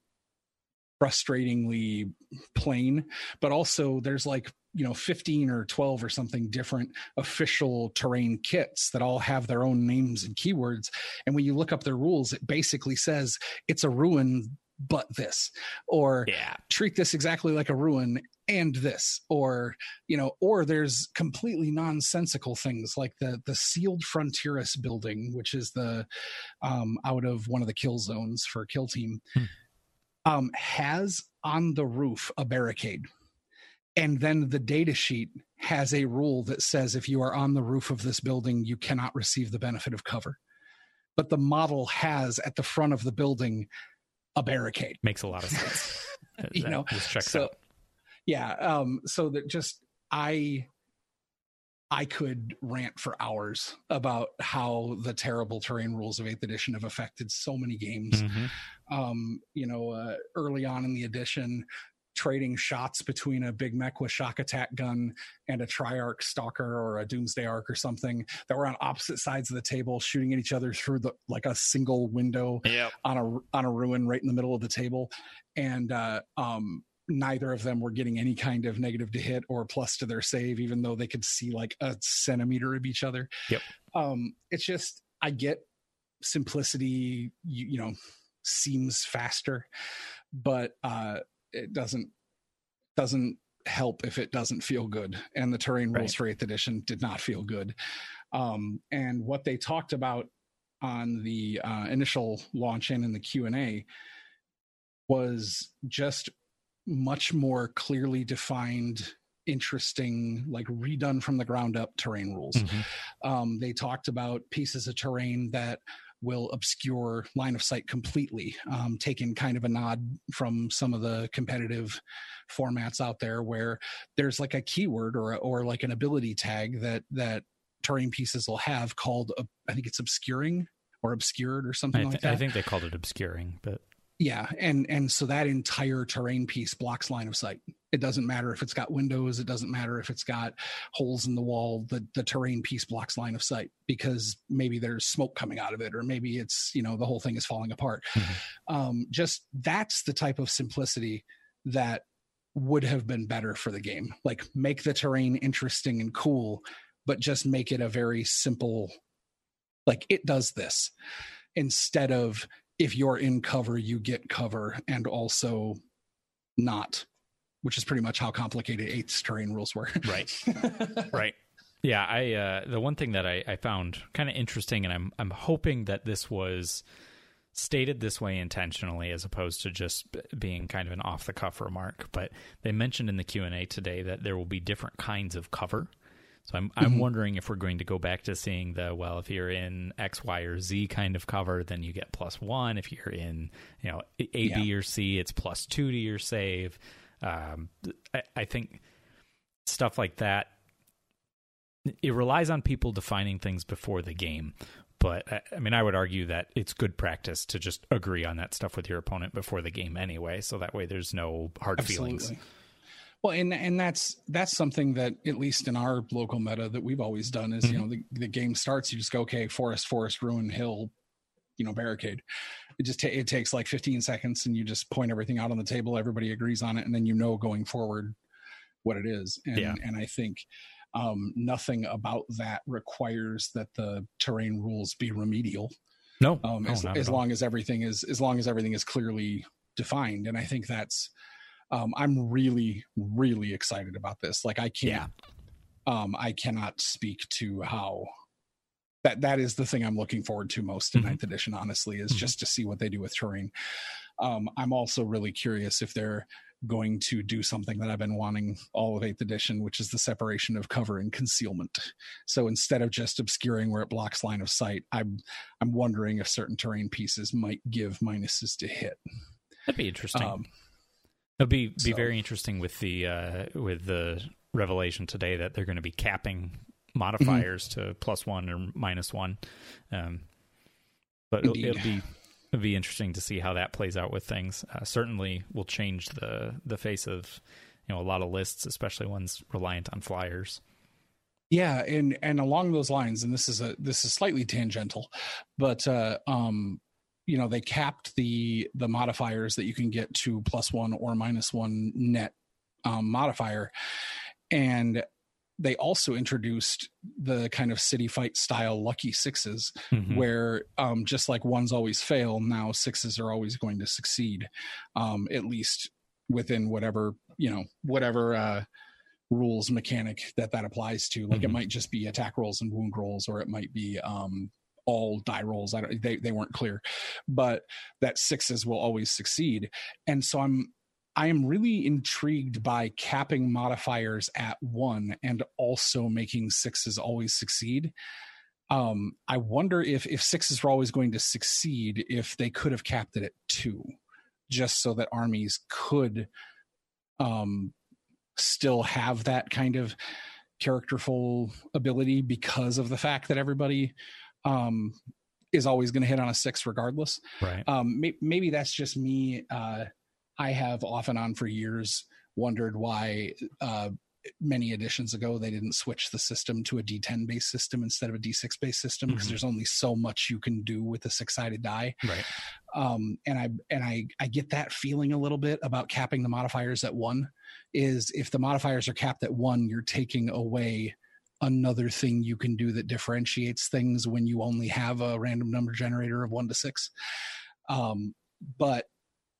frustratingly plain but also there's like you know 15 or 12 or something different official terrain kits that all have their own names and keywords and when you look up their rules it basically says it's a ruin but this or yeah. treat this exactly like a ruin and this or you know or there's completely nonsensical things like the the sealed Fronteris building which is the um out of one of the kill zones for a kill team hmm. um has on the roof a barricade and then the data sheet has a rule that says if you are on the roof of this building, you cannot receive the benefit of cover. But the model has at the front of the building a barricade. Makes a lot of sense. you know, so, out. Yeah. Um, so that just I I could rant for hours about how the terrible terrain rules of Eighth Edition have affected so many games. Mm-hmm. Um, you know, uh, early on in the edition, trading shots between a big mek with shock attack gun and a triarch stalker or a doomsday ark or something that were on opposite sides of the table shooting at each other through the like a single window yep. on a on a ruin right in the middle of the table and uh, um, neither of them were getting any kind of negative to hit or plus to their save even though they could see like a centimeter of each other. Yep. Um, it's just i get simplicity you, you know seems faster but uh it doesn't doesn't help if it doesn't feel good. And the terrain rules right. for eighth edition did not feel good. Um, and what they talked about on the uh, initial launch in in the q&a was just much more clearly defined interesting like redone from the ground up terrain rules mm-hmm. um, they talked about pieces of terrain that will obscure line of sight completely, um, taking kind of a nod from some of the competitive formats out there where there's like a keyword or or like an ability tag that that terrain pieces will have called uh, I think it's obscuring or obscured or something th- like that. I think they called it obscuring, but yeah, and and so that entire terrain piece blocks line of sight. It doesn't matter if it's got windows. It doesn't matter if it's got holes in the wall. The the terrain piece blocks line of sight because maybe there's smoke coming out of it, or maybe it's you know the whole thing is falling apart. Mm-hmm. Um, just that's the type of simplicity that would have been better for the game. Like make the terrain interesting and cool, but just make it a very simple. Like it does this instead of if you're in cover, you get cover and also not, which is pretty much how complicated eighth terrain rules were. right. right. Yeah, I uh, the one thing that I, I found kind of interesting, and I'm I'm hoping that this was stated this way intentionally as opposed to just being kind of an off the cuff remark. But they mentioned in the Q and A today that there will be different kinds of cover so I'm I'm mm-hmm. wondering if we're going to go back to seeing the well, if you're in X, Y, or Z kind of cover, then you get plus one. If you're in you know A, yeah. B, or C, it's plus two to your save. Um, I, I think stuff like that. It relies on people defining things before the game, but I mean, I would argue that it's good practice to just agree on that stuff with your opponent before the game anyway, so that way there's no hard Absolutely. feelings. Well, and and that's that's something that at least in our local meta that we've always done is mm-hmm. you know the, the game starts you just go okay forest forest ruin hill you know barricade. It just ta- it takes like 15 seconds and you just point everything out on the table everybody agrees on it and then you know going forward what it is. And yeah. and i think um, nothing about that requires that the terrain rules be remedial. No, um, no as, as long as everything is as long as everything is clearly defined. And i think that's Um, I'm really, really excited about this. Like I can't, yeah. um, I cannot speak to how that that is the thing I'm looking forward to most in mm-hmm. ninth edition. Honestly, is mm-hmm. just to see what they do with terrain. Um, I'm also really curious if they're going to do something that I've been wanting all of eighth edition, which is the separation of cover and concealment. So instead of just obscuring where it blocks line of sight, I'm I'm wondering if certain terrain pieces might give minuses to hit. That'd be interesting. Um, It'd be be so. very interesting with the uh, with the revelation today that they're going to be capping modifiers mm-hmm. to plus one or minus one. Um, but it'll, it'll, be it'll be interesting to see how that plays out with things. Uh, certainly, will change the the face of you know a lot of lists, especially ones reliant on flyers. Yeah, and and along those lines, and this is a this is slightly tangential, but uh, um, you know they capped the the modifiers that you can get to plus one or minus one net um, modifier, and they also introduced the kind of city fight style lucky sixes mm-hmm. where um, just like ones always fail now sixes are always going to succeed um, at least within whatever you know whatever uh, rules mechanic that that applies to like mm-hmm. it might just be attack rolls and wound rolls or it might be um, all die rolls I don't, they, they weren't clear but that sixes will always succeed and so i'm I am really intrigued by capping modifiers at one and also making sixes always succeed. Um, I wonder if if sixes were always going to succeed, if they could have capped it at two, just so that armies could um, still have that kind of characterful ability because of the fact that everybody um, is always going to hit on a six regardless. Right. Um, may- maybe that's just me. Uh, I have off and on for years wondered why uh, many editions ago they didn't switch the system to a D10 based system instead of a D6 based system because mm-hmm. there's only so much you can do with a six sided die. Right. Um, and I and I I get that feeling a little bit about capping the modifiers at one. Is if the modifiers are capped at one, you're taking away another thing you can do that differentiates things when you only have a random number generator of one to six. Um, but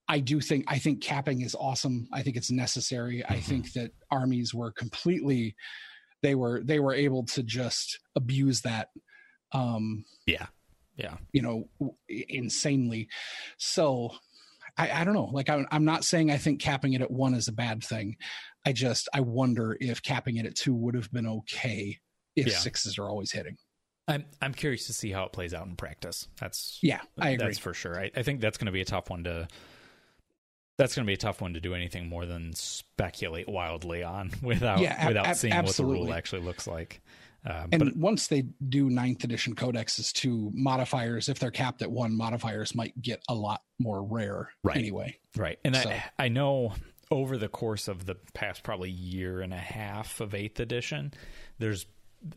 I do think I think capping is awesome. I think it's necessary. Mm-hmm. I think that armies were completely they were they were able to just abuse that um yeah yeah you know insanely so I, I don't know like I'm, I'm not saying i think capping it at one is a bad thing i just i wonder if capping it at two would have been okay if yeah. sixes are always hitting I'm I'm curious to see how it plays out in practice. That's yeah, I agree. That's for sure. I, I think that's going to be a tough one to that's going to be a tough one to do anything more than speculate wildly on without yeah, without ab- seeing absolutely. what the rule actually looks like. Uh, and but, once they do ninth edition codexes to modifiers, if they're capped at one, modifiers might get a lot more rare right. anyway. Right. And so. I, I know over the course of the past probably year and a half of eighth edition, there's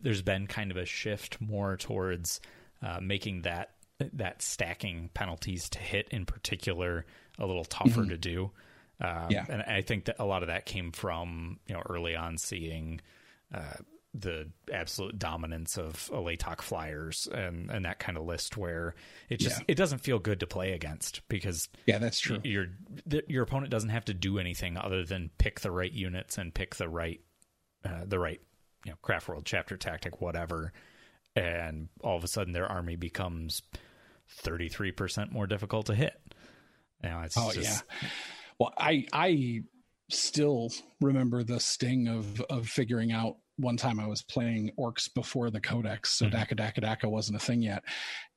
there's been kind of a shift more towards uh, making that that stacking penalties to hit in particular a little tougher mm-hmm. to do. Um, yeah. And I think that a lot of that came from, you know, early on seeing uh, the absolute dominance of Alaitoc flyers and, and that kind of list where it just, yeah. it doesn't feel good to play against because yeah, that's true. Your, your opponent doesn't have to do anything other than pick the right units and pick the right, uh, the right, you know, craft world chapter tactic, whatever. And all of a sudden their army becomes 33% more difficult to hit. You know, oh just... yeah. Well, I I still remember the sting of of figuring out one time I was playing orcs before the codex, so mm-hmm. Daka Dakka Dakka wasn't a thing yet,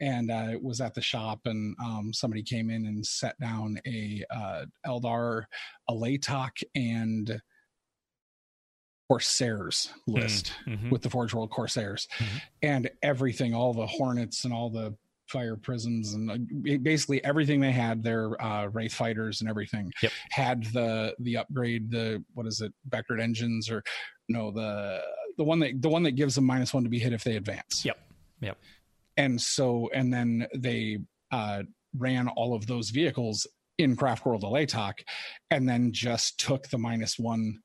and uh, it was at the shop, and um, somebody came in and set down a uh, Eldar, Alaitoc, and Corsairs list mm-hmm. with the Forge World Corsairs, mm-hmm. and everything, all the Hornets and all the fire prisms and uh, basically everything they had their uh, wraith fighters and everything yep. had the the upgrade the what is it Vectored engines or no the the one that the one that gives them minus one to be hit if they advance. Yep. Yep. And so and then they uh, ran all of those vehicles in craft world Alaitoc and then just took the minus one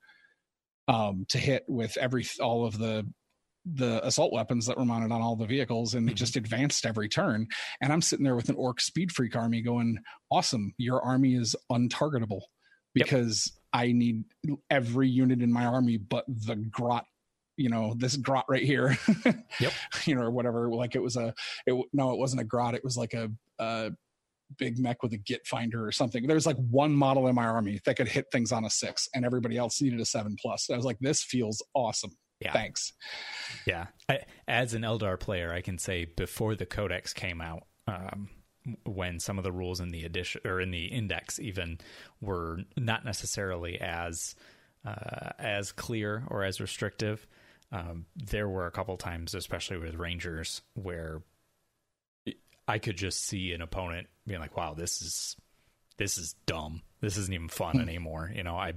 um, to hit with every all of the the assault weapons that were mounted on all the vehicles and they mm-hmm. just advanced every turn. And i'm sitting there with an orc speed freak army going awesome. Your army is untargetable because yep. I need every unit in my army but the grot you know this grot right here. Yep. You know or whatever like it was a it no it wasn't a grot it was like a, a big mek with a git finder or something. There's like one model in my army that could hit things on a six and everybody else needed a seven plus. I was like this feels awesome. Yeah. thanks. Yeah. I, as an eldar player i can say before the codex came out um, when some of the rules in the edition or in the index even were not necessarily as uh, as clear or as restrictive um, there were a couple times, especially with Rangers, where I could just see an opponent being like, "Wow, this is this is dumb. This isn't even fun hmm. anymore." You know, I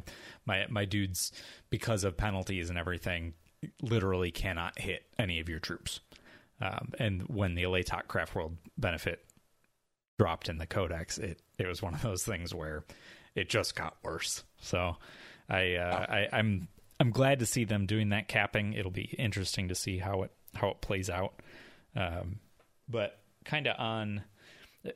my my dudes because of penalties and everything literally cannot hit any of your troops. Um, and when the Alaitoc Craft World benefit dropped in the Codex, it it was one of those things where it just got worse. So I, uh, I I'm I'm glad to see them doing that capping. It'll be interesting to see how it how it plays out. Um, but kind of on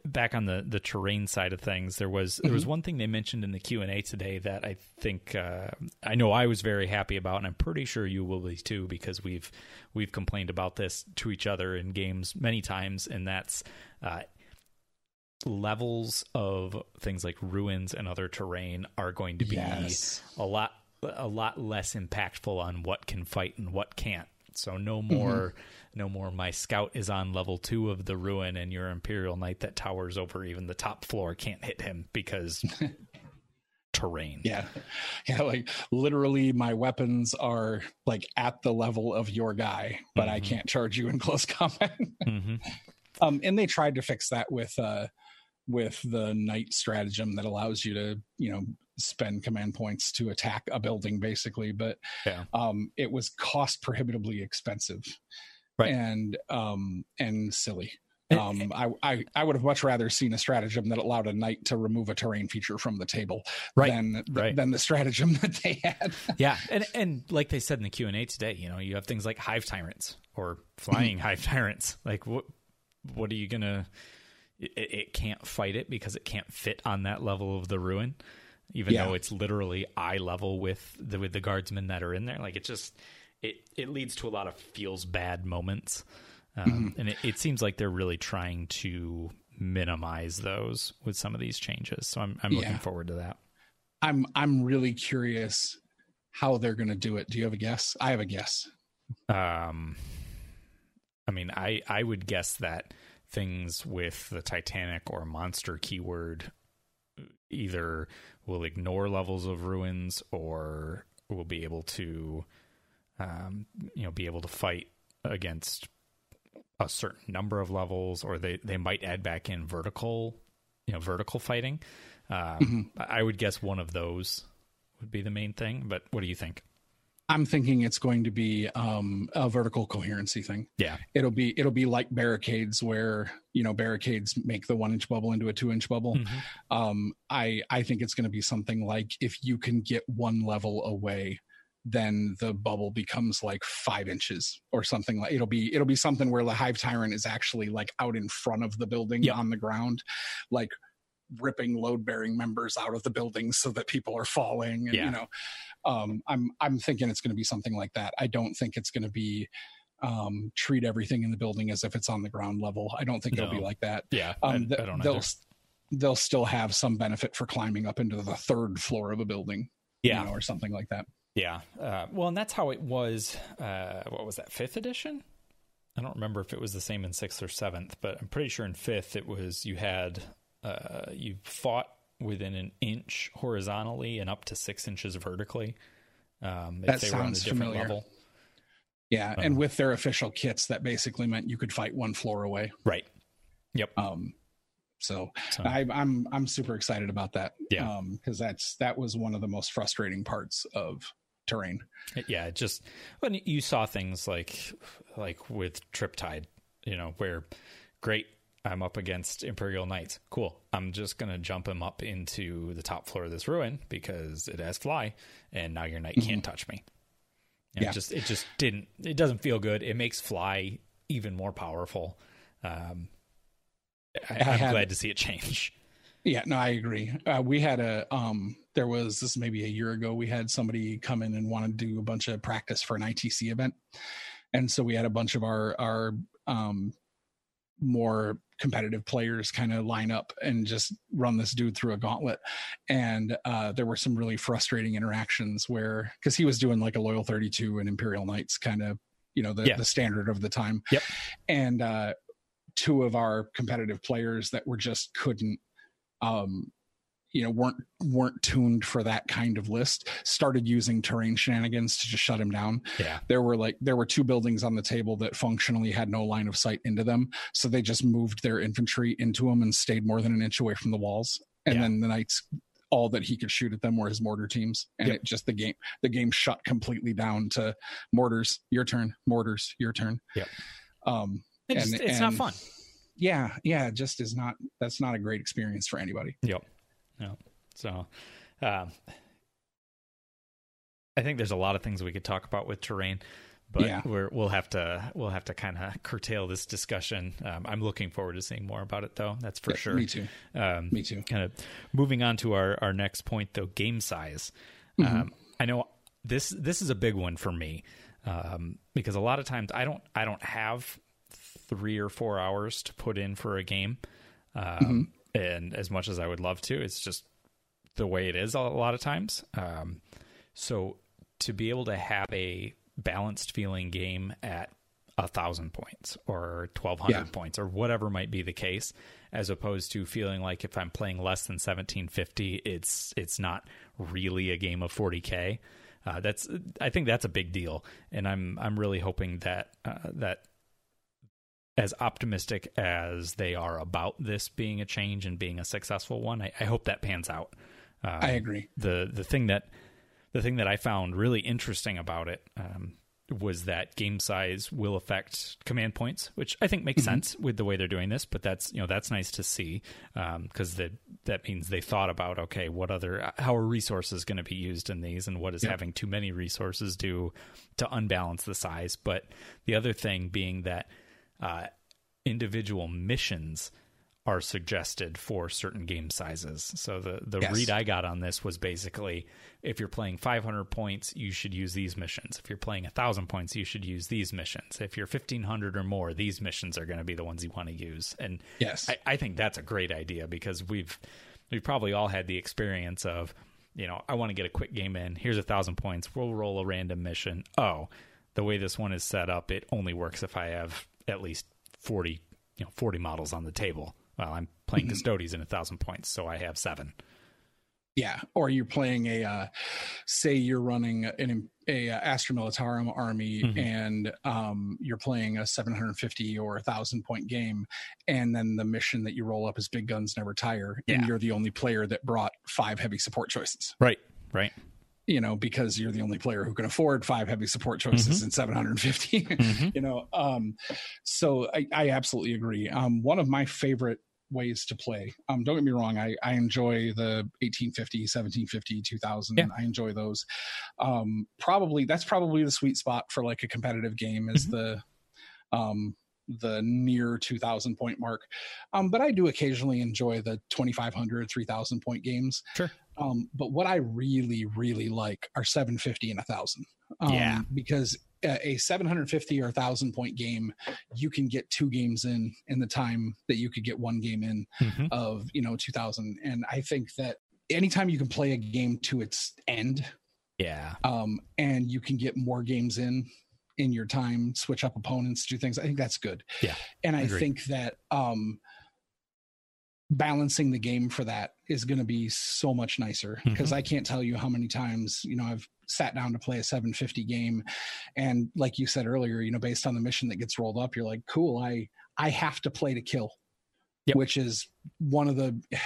back on the the terrain side of things, there was there was mm-hmm. one thing they mentioned in the Q and A today that I think uh, I know I was very happy about, and I'm pretty sure you will be too because we've we've complained about this to each other in games many times, and that's. Uh, levels of things like ruins and other terrain are going to be yes. a lot a lot less impactful on what can fight and what can't. So no mm-hmm. more mm-hmm. no more my scout is on level 2 of the ruin and your imperial knight that towers over even the top floor can't hit him because terrain. Yeah. Yeah, like literally my weapons are like at the level of your guy, but mm-hmm. I can't charge you in close combat. mm-hmm. Um and they tried to fix that with uh with the knight stratagem that allows you to you know spend command points to attack a building basically but yeah. um, it was cost prohibitively expensive right. and um, and silly um, I, I, I would have much rather seen a stratagem that allowed a knight to remove a terrain feature from the table right. than right. than the stratagem that they had. yeah, and and like they said in the Q and A today, you know, you have things like hive tyrants or flying hive tyrants. Like what what are you gonna? It, it, can't fight it because it can't fit on that level of the ruin even yeah. though it's literally eye level with the with the guardsmen that are in there. Like it just it it leads to a lot of feels bad moments, um, mm-hmm. and it, it seems like they're really trying to minimize those with some of these changes. So I'm I'm looking forward to that. I'm I'm really curious how they're going to do it. Do you have a guess? I have a guess. Um, I mean, I I would guess that things with the Titanic or monster keyword either will ignore levels of ruins or will be able to um, you know be able to fight against a certain number of levels or they they might add back in vertical you know vertical fighting um, mm-hmm. i would guess one of those would be the main thing but what do you think I'm thinking it's going to be um, a vertical coherency thing. Yeah, it'll be it'll be like barricades, where you know barricades make the one inch bubble into a two inch bubble. Mm-hmm. Um, I I think it's going to be something like if you can get one level away, then the bubble becomes like five inches or something like it'll be it'll be something where the hive tyrant is actually like out in front of the building yep. on the ground, like ripping load bearing members out of the building so that people are falling and yeah. you know um, i'm i'm thinking it's going to be something like that. I don't think it's going to be um, treat everything in the building as if it's on the ground level. I don't think no. it'll be like that. Yeah um, I, I don't they'll they'll still have some benefit for climbing up into the third floor of a building yeah. you know, or something like that. Yeah uh, well and that's how it was uh, what was that fifth edition? I don't remember if it was the same in sixth or seventh, but I'm pretty sure in fifth it was you had uh, you fought within an inch horizontally and up to six inches vertically. Um, that sounds familiar. Level. Yeah, um, and with their official kits, that basically meant you could fight one floor away. Right. Yep. Um, so, so I, am I'm, I'm super excited about that. Yeah. Because um, that's that was one of the most frustrating parts of terrain. Yeah, just when you saw things like like with Triptide, you know, where great I'm up against Imperial Knights. Cool. I'm just gonna jump him up into the top floor of this ruin because it has fly, and now your knight mm-hmm. can't touch me. And yeah. It just it just didn't. It doesn't feel good. It makes fly even more powerful. Um, I, am glad to see it change. Yeah, no, I agree. Uh, we had a um, there was this maybe a year ago. We had somebody come in and want to do a bunch of practice for an ITC event, and so we had a bunch of our our um, more competitive players kind of line up and just run this dude through a gauntlet. And uh, there were some really frustrating interactions where because he was doing like a loyal 32 and Imperial Knights kind of you know the yeah. the standard of the time. Yep. And uh, two of our competitive players that were just couldn't um, you know weren't weren't tuned for that kind of list started using terrain shenanigans to just shut him down. Yeah. There were like there were two buildings on the table that functionally had no line of sight into them so they just moved their infantry into them and stayed more than an inch away from the walls. And yeah. then the knights all that he could shoot at them were his mortar teams. And yep. it just the game the game shut completely down to mortars your turn mortars your turn. Yeah um it's, and, it's and, not fun. Yeah yeah it just is not that's not a great experience for anybody. Yep no. So, uh, I think there's a lot of things we could talk about with terrain, but yeah. we will have to we'll have to kind of curtail this discussion. Um, I'm looking forward to seeing more about it, though. That's for yeah, sure. Me too. Um, me too. Kind of moving on to our our next point, though, game size. Mm-hmm. Um, I know this this is a big one for me um, because a lot of times I don't I don't have three or four hours to put in for a game. Um, mm-hmm and as much as I would love to, it's just the way it is a lot of times. Um, so to be able to have a balanced feeling game at a thousand points or twelve hundred yeah. points or whatever might be the case, as opposed to feeling like if I'm playing less than seventeen fifty, it's it's not really a game of forty k. Uh, that's I think that's a big deal, and I'm I'm really hoping that uh, that as optimistic as they are about this being a change and being a successful one, I, I hope that pans out. Um, I agree. the The thing that the thing that I found really interesting about it um, was that game size will affect command points, which I think makes mm-hmm. sense with the way they're doing this. But that's you know that's nice to see because um, that that means they thought about okay, what other how are resources going to be used in these, and what is having too many resources do to unbalance the size. But the other thing being that uh, individual missions are suggested for certain game sizes. So the the yes. read I got on this was basically if you're playing 500 points, you should use these missions. If you're playing 1000 points, you should use these missions. If you're 1500 or more, these missions are going to be the ones you want to use. And yes. I, I think that's a great idea because we've we've probably all had the experience of, you know, I want to get a quick game in. Here's a thousand points. We'll roll a random mission. Oh, the way this one is set up, it only works if I have at least 40, you know, 40 models on the table. Well, I'm playing mm-hmm. custodes in a thousand points, so I have seven. Yeah, or you're playing a, uh, say you're running an a, a Astra Militarum army, mm-hmm. and um, you're playing a 750 or a thousand point game, and then the mission that you roll up is Big Guns Never Tire, yeah. and you're the only player that brought five heavy support choices. Right, right you know, because you're the only player who can afford five heavy support choices mm-hmm. and 750, mm-hmm. you know. Um, so I, I absolutely agree. Um, one of my favorite ways to play. Um, don't get me wrong, I, I enjoy the 1850, 1750, 2000. Yeah. I enjoy those. Um, probably that's probably the sweet spot for like a competitive game is mm-hmm. the um the near 2000 point mark. Um, but I do occasionally enjoy the 2500, 3000 point games. Sure. Um, but what I really, really like are 750 and 1000. Um, yeah. Because a 750 or 1000 point game, you can get two games in in the time that you could get one game in mm-hmm. of, you know, 2000. And I think that anytime you can play a game to its end, yeah. Um, and you can get more games in in your time, switch up opponents, do things. I think that's good. Yeah. And I Agreed. think that um, balancing the game for that is going to be so much nicer because mm-hmm. I can't tell you how many times, you know, I've sat down to play a 750 game and like you said earlier, you know, based on the mission that gets rolled up, you're like, cool, I I have to play to kill. Yep. Which is one of the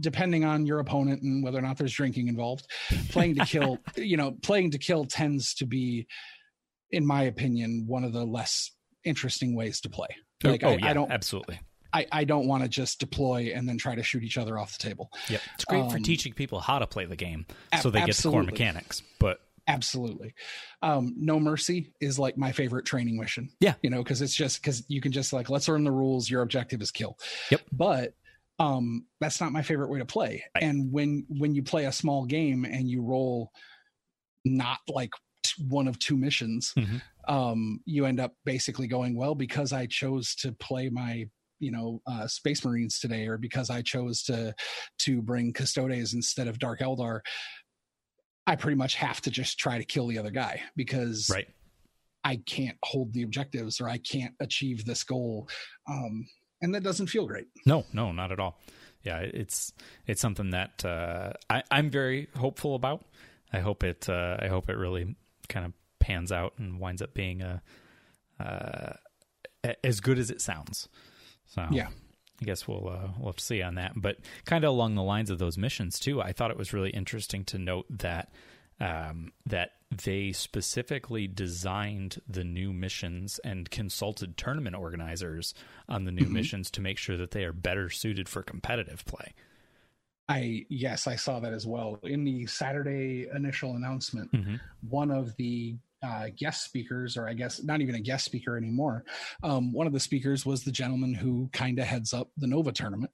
depending on your opponent and whether or not there's drinking involved, playing to kill, you know, playing to kill tends to be in my opinion one of the less interesting ways to play. Oh, like oh, I, yeah, I don't absolutely I, I don't want to just deploy and then try to shoot each other off the table. Yep. It's great um, for teaching people how to play the game so they get the core mechanics. But absolutely. Um, no mercy is like my favorite training mission. Yeah. You know, because it's just because you can just like, let's learn the rules. Your objective is kill. Yep. But um, that's not my favorite way to play. Right. And when when you play a small game and you roll not like one of two missions, mm-hmm. um, you end up basically going, well, because I chose to play my you know uh, space marines today or because i chose to to bring custodes instead of dark eldar i pretty much have to just try to kill the other guy because right. I can't hold the objectives or i can't achieve this goal. Um, and that doesn't feel great. No no not at all. Yeah it's it's something that uh, I, i'm very hopeful about. I hope it uh, i hope it really kind of pans out and winds up being a uh, as good as it sounds so yeah, I guess we'll uh, we'll have to see on that. But kind of along the lines of those missions too, I thought it was really interesting to note that um, that they specifically designed the new missions and consulted tournament organizers on the new mm-hmm. missions to make sure that they are better suited for competitive play. I yes, I saw that as well in the Saturday initial announcement. Mm-hmm. One of the uh, guest speakers, or I guess not even a guest speaker anymore. Um, one of the speakers was the gentleman who kind of heads up the Nova tournament.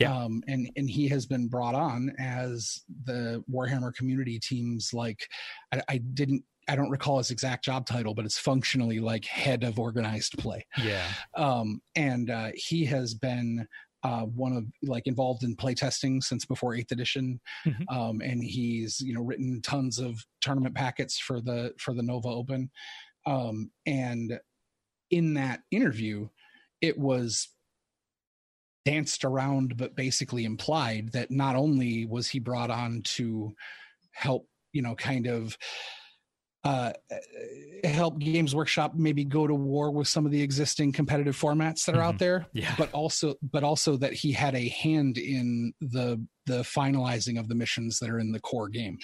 Yeah. Um, and, and he has been brought on as the Warhammer community teams. Like, I, I didn't I don't recall his exact job title, but it's functionally like head of organized play. Yeah. Um, and uh, he has been uh, one of like involved in playtesting since before eighth edition, mm-hmm. um, and he's you know written tons of tournament packets for the for the Nova Open, um, and in that interview, it was danced around but basically implied that not only was he brought on to help you know kind of uh, help Games Workshop maybe go to war with some of the existing competitive formats that are mm-hmm. out there. Yeah. But also, but also that he had a hand in the the finalizing of the missions that are in the core game.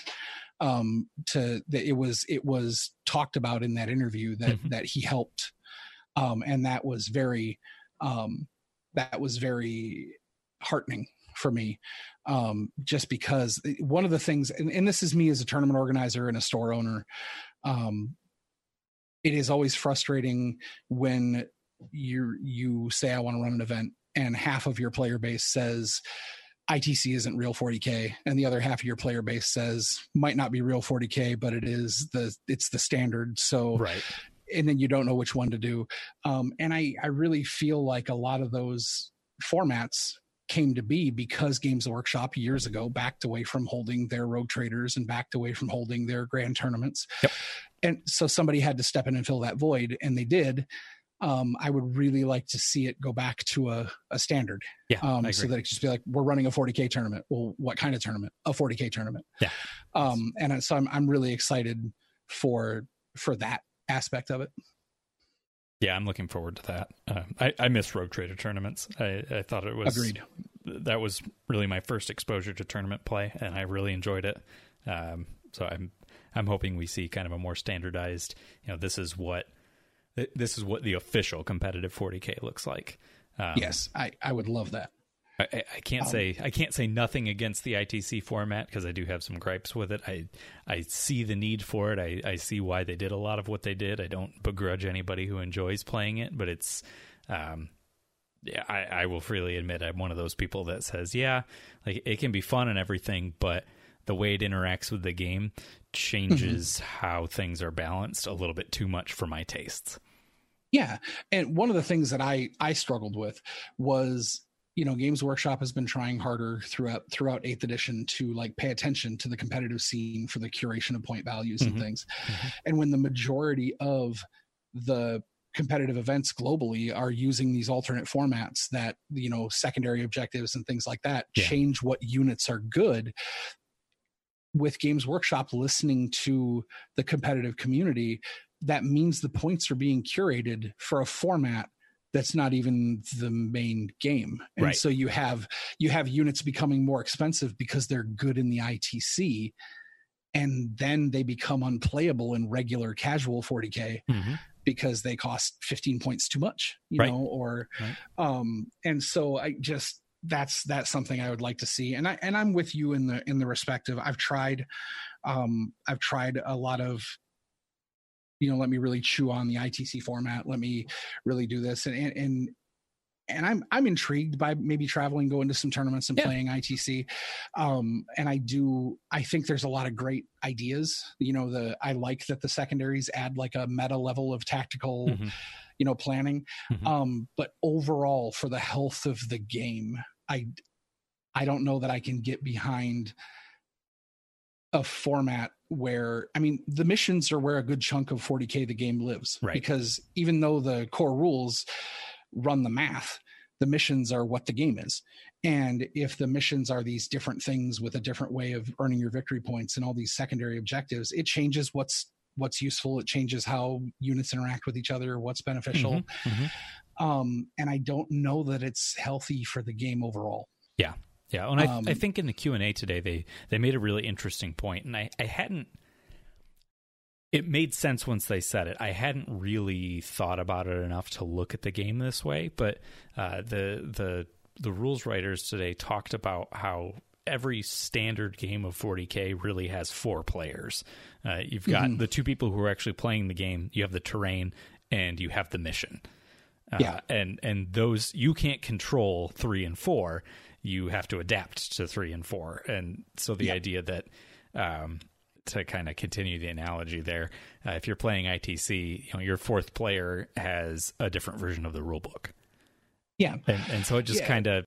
Um, to that it was it was talked about in that interview that mm-hmm. that he helped, um, and that was very um, that was very heartening for me um, just because one of the things and, and, this is me as a tournament organizer and a store owner um, it is always frustrating when you you say I want to run an event and half of your player base says ITC isn't real 40k and the other half of your player base says might not be real 40k but it is the it's the standard. So right. and then you don't know which one to do. Um, and I I really feel like a lot of those formats came to be because Games Workshop years ago backed away from holding their rogue traders and backed away from holding their grand tournaments. Yep. And so somebody had to step in and fill that void, and they did. Um, I would really like to see it go back to a, a standard. Yeah. Um, so that it just be like, we're running a 40K tournament. Well, what kind of tournament? A 40K tournament. Yeah. Um, and so I'm, I'm really excited for, for that aspect of it. Yeah, I'm looking forward to that. Uh, I, I miss Rogue Trader tournaments. I, I thought it was agreed. That was really my first exposure to tournament play, and I really enjoyed it. Um, so I'm I'm hoping we see kind of a more standardized. You know, this is what this is what the official competitive 40k looks like. Um, yes, I I would love that. I, I can't um, say I can't say nothing against the ITC format because I do have some gripes with it. I I see the need for it. I, I see why they did a lot of what they did. I don't begrudge anybody who enjoys playing it, but it's um yeah, I, I will freely admit I'm one of those people that says, yeah, like it can be fun and everything, but the way it interacts with the game changes mm-hmm. how things are balanced a little bit too much for my tastes. Yeah, and one of the things that I I struggled with was you know games workshop has been trying harder throughout throughout eighth edition to like pay attention to the competitive scene for the curation of point values mm-hmm. and things mm-hmm. and when the majority of the competitive events globally are using these alternate formats that you know secondary objectives and things like that yeah. change what units are good with games workshop listening to the competitive community that means the points are being curated for a format that's not even the main game and right. so you have you have units becoming more expensive because they're good in the itc and then they become unplayable in regular casual 40k mm-hmm. because they cost 15 points too much you right. know or right. um and so i just that's that's something i would like to see and i and i'm with you in the in the respective i've tried um i've tried a lot of you know let me really chew on the itc format let me really do this and and and I'm I'm intrigued by maybe traveling, going to some tournaments and yeah. playing ITC. Um, and I do I think there's a lot of great ideas. You know, the I like that the secondaries add like a meta level of tactical, mm-hmm. you know, planning. Mm-hmm. Um, but overall, for the health of the game, I I don't know that I can get behind a format where I mean the missions are where a good chunk of 40k the game lives. Right. Because even though the core rules run the math, the missions are what the game is. And if the missions are these different things with a different way of earning your victory points and all these secondary objectives, it changes what's what's useful. It changes how units interact with each other, what's beneficial. Mm-hmm, mm-hmm. Um, and I don't know that it's healthy for the game overall. Yeah, yeah, and I, um, I think in the Q and A today they they made a really interesting point, and I I hadn't. It made sense once they said it. I hadn't really thought about it enough to look at the game this way, but uh, the the the rules writers today talked about how every standard game of 40k really has four players. Uh, you've got mm-hmm. the two people who are actually playing the game. You have the terrain, and you have the mission. Uh, yeah, and and those you can't control three and four you have to adapt to three and four. And so the idea that, um, to kind of continue the analogy there, uh, if you're playing ITC, you know, your fourth player has a different version of the rule book. Yeah. And, and so it just yeah. kind of,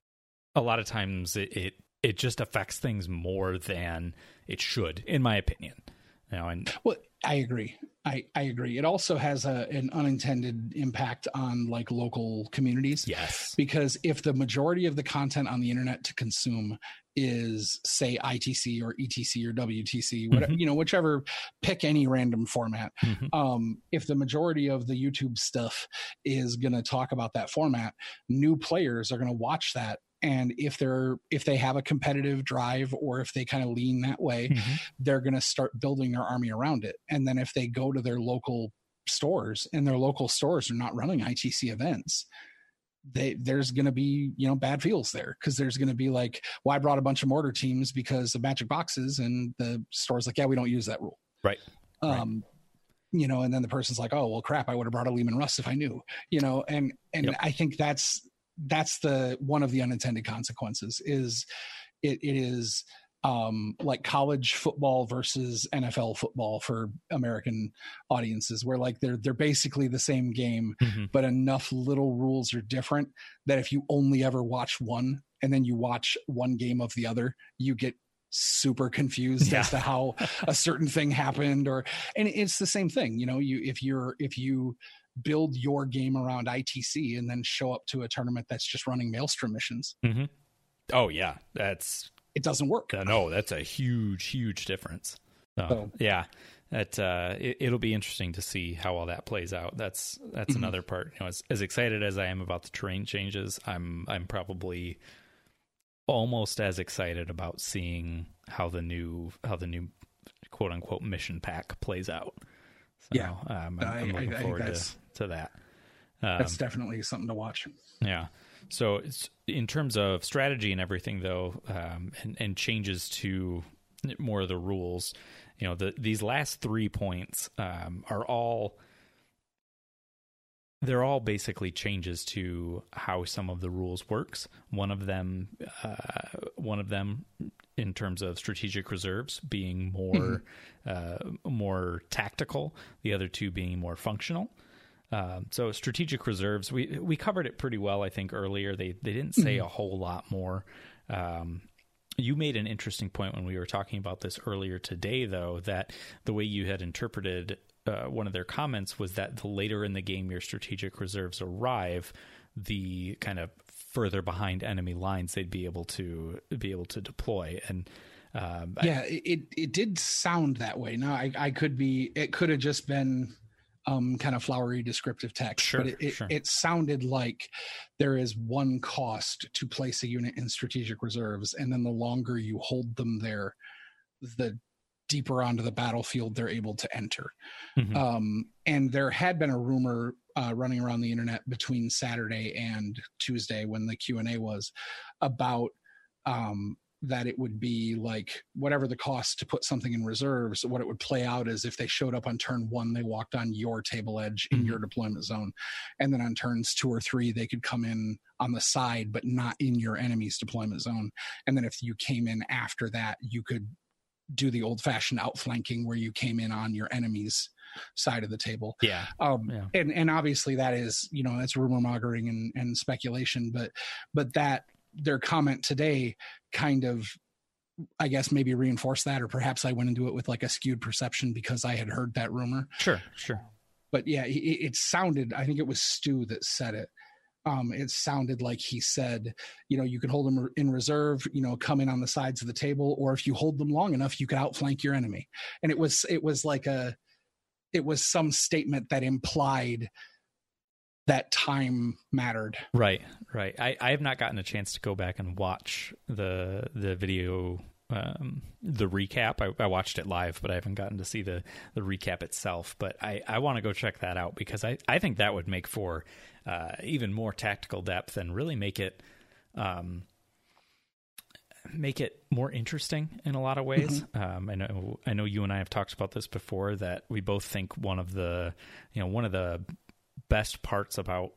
a lot of times it, it, it just affects things more than it should, in my opinion. You know, and well, I agree. I, I agree. It also has a, an unintended impact on like local communities. Yes. Because if the majority of the content on the internet to consume is say ITC or ETC or WTC, whatever, mm-hmm. you know, whichever, pick any random format. Mm-hmm. Um, if the majority of the YouTube stuff is going to talk about that format, new players are going to watch that and if they're if they have a competitive drive or if they kind of lean that way mm-hmm. they're going to start building their army around it. And then if they go to their local stores and their local stores are not running itc events they, there's going to be you know bad feels there. Because there's going to be like well i brought a bunch of mortar teams because of magic boxes and the store's like yeah we don't use that rule. Right. Um right you know and then the person's like oh well crap i would have brought a leman russ if i knew you know and and yep. i think that's that's the one of the unintended consequences is it, it is um, like college football versus NFL football for American audiences, where like they're they're basically the same game, mm-hmm. but enough little rules are different that if you only ever watch one and then you watch one game of the other, you get super confused yeah. as to how a certain thing happened or and it's the same thing you know you if you're if you build your game around ITC and then show up to a tournament that's just running Maelstrom missions. Mm-hmm. Oh yeah, that's it doesn't work. Uh, no, that's a huge, huge difference. So, so yeah, that uh, it, will be interesting to see how all that plays out. That's that's mm-hmm. another part. You know, as, as excited as I am about the terrain changes, I'm I'm probably almost as excited about seeing how the new how the new quote unquote mission pack plays out. So, yeah, um, I'm, I'm, looking I, I, forward to to that. Um, that's definitely something to watch. Yeah. So in terms of strategy and everything, though, um, and, and, changes to more of the rules, you know, the, these last three points um, are all they're all basically changes to how some of the rules works. One of them, uh, one of them, in terms of strategic reserves, being more mm-hmm. uh, more tactical. The other two being more functional. Um, so strategic reserves, we we covered it pretty well, I think earlier. They they didn't say mm-hmm. a whole lot more. Um, you made an interesting point when we were talking about this earlier today, though, that the way you had interpreted uh, one of their comments was that the later in the game your strategic reserves arrive, the kind of further behind enemy lines they'd be able to be able to deploy and. Um, yeah, I, it it did sound that way. Now I, I could be. It could have just been um, kind of flowery descriptive text, sure, but it, it, sure. it, sounded like there is one cost to place a unit in strategic reserves, and then the longer you hold them there, the deeper onto the battlefield they're able to enter. Mm-hmm. Um, and there had been a rumor uh, running around the internet between Saturday and Tuesday when the Q and A was about um, that it would be like whatever the cost to put something in reserves, what it would play out is if they showed up on turn one, they walked on your table edge in mm-hmm. your deployment zone. And then on turns two or three, they could come in on the side, but not in your enemy's deployment zone. And then if you came in after that, you could do the old fashioned outflanking where you came in on your enemy's side of the table. Yeah. Um, yeah. and, and obviously that is, you know, that's rumor mongering and, and speculation, but, but that their comment today kind of I guess maybe reinforce that, or perhaps I went into it with like a skewed perception because I had heard that rumor. Sure, sure. But yeah, it, it sounded. I think it was Stu that said it. Um, it sounded like he said, you know, you could hold them in reserve, you know, come in on the sides of the table, or if you hold them long enough, you could outflank your enemy. And it was, it was like a, it was some statement that implied that time mattered. Right, right. I, I have not gotten a chance to go back and watch the the video um, the recap. I, I, watched it live, but I haven't gotten to see the the recap itself. But I, I want to go check that out because I, I think that would make for uh, even more tactical depth and really make it um, make it more interesting in a lot of ways. Mm-hmm. Um, I know I know you and I have talked about this before that we both think one of the you know one of the best parts about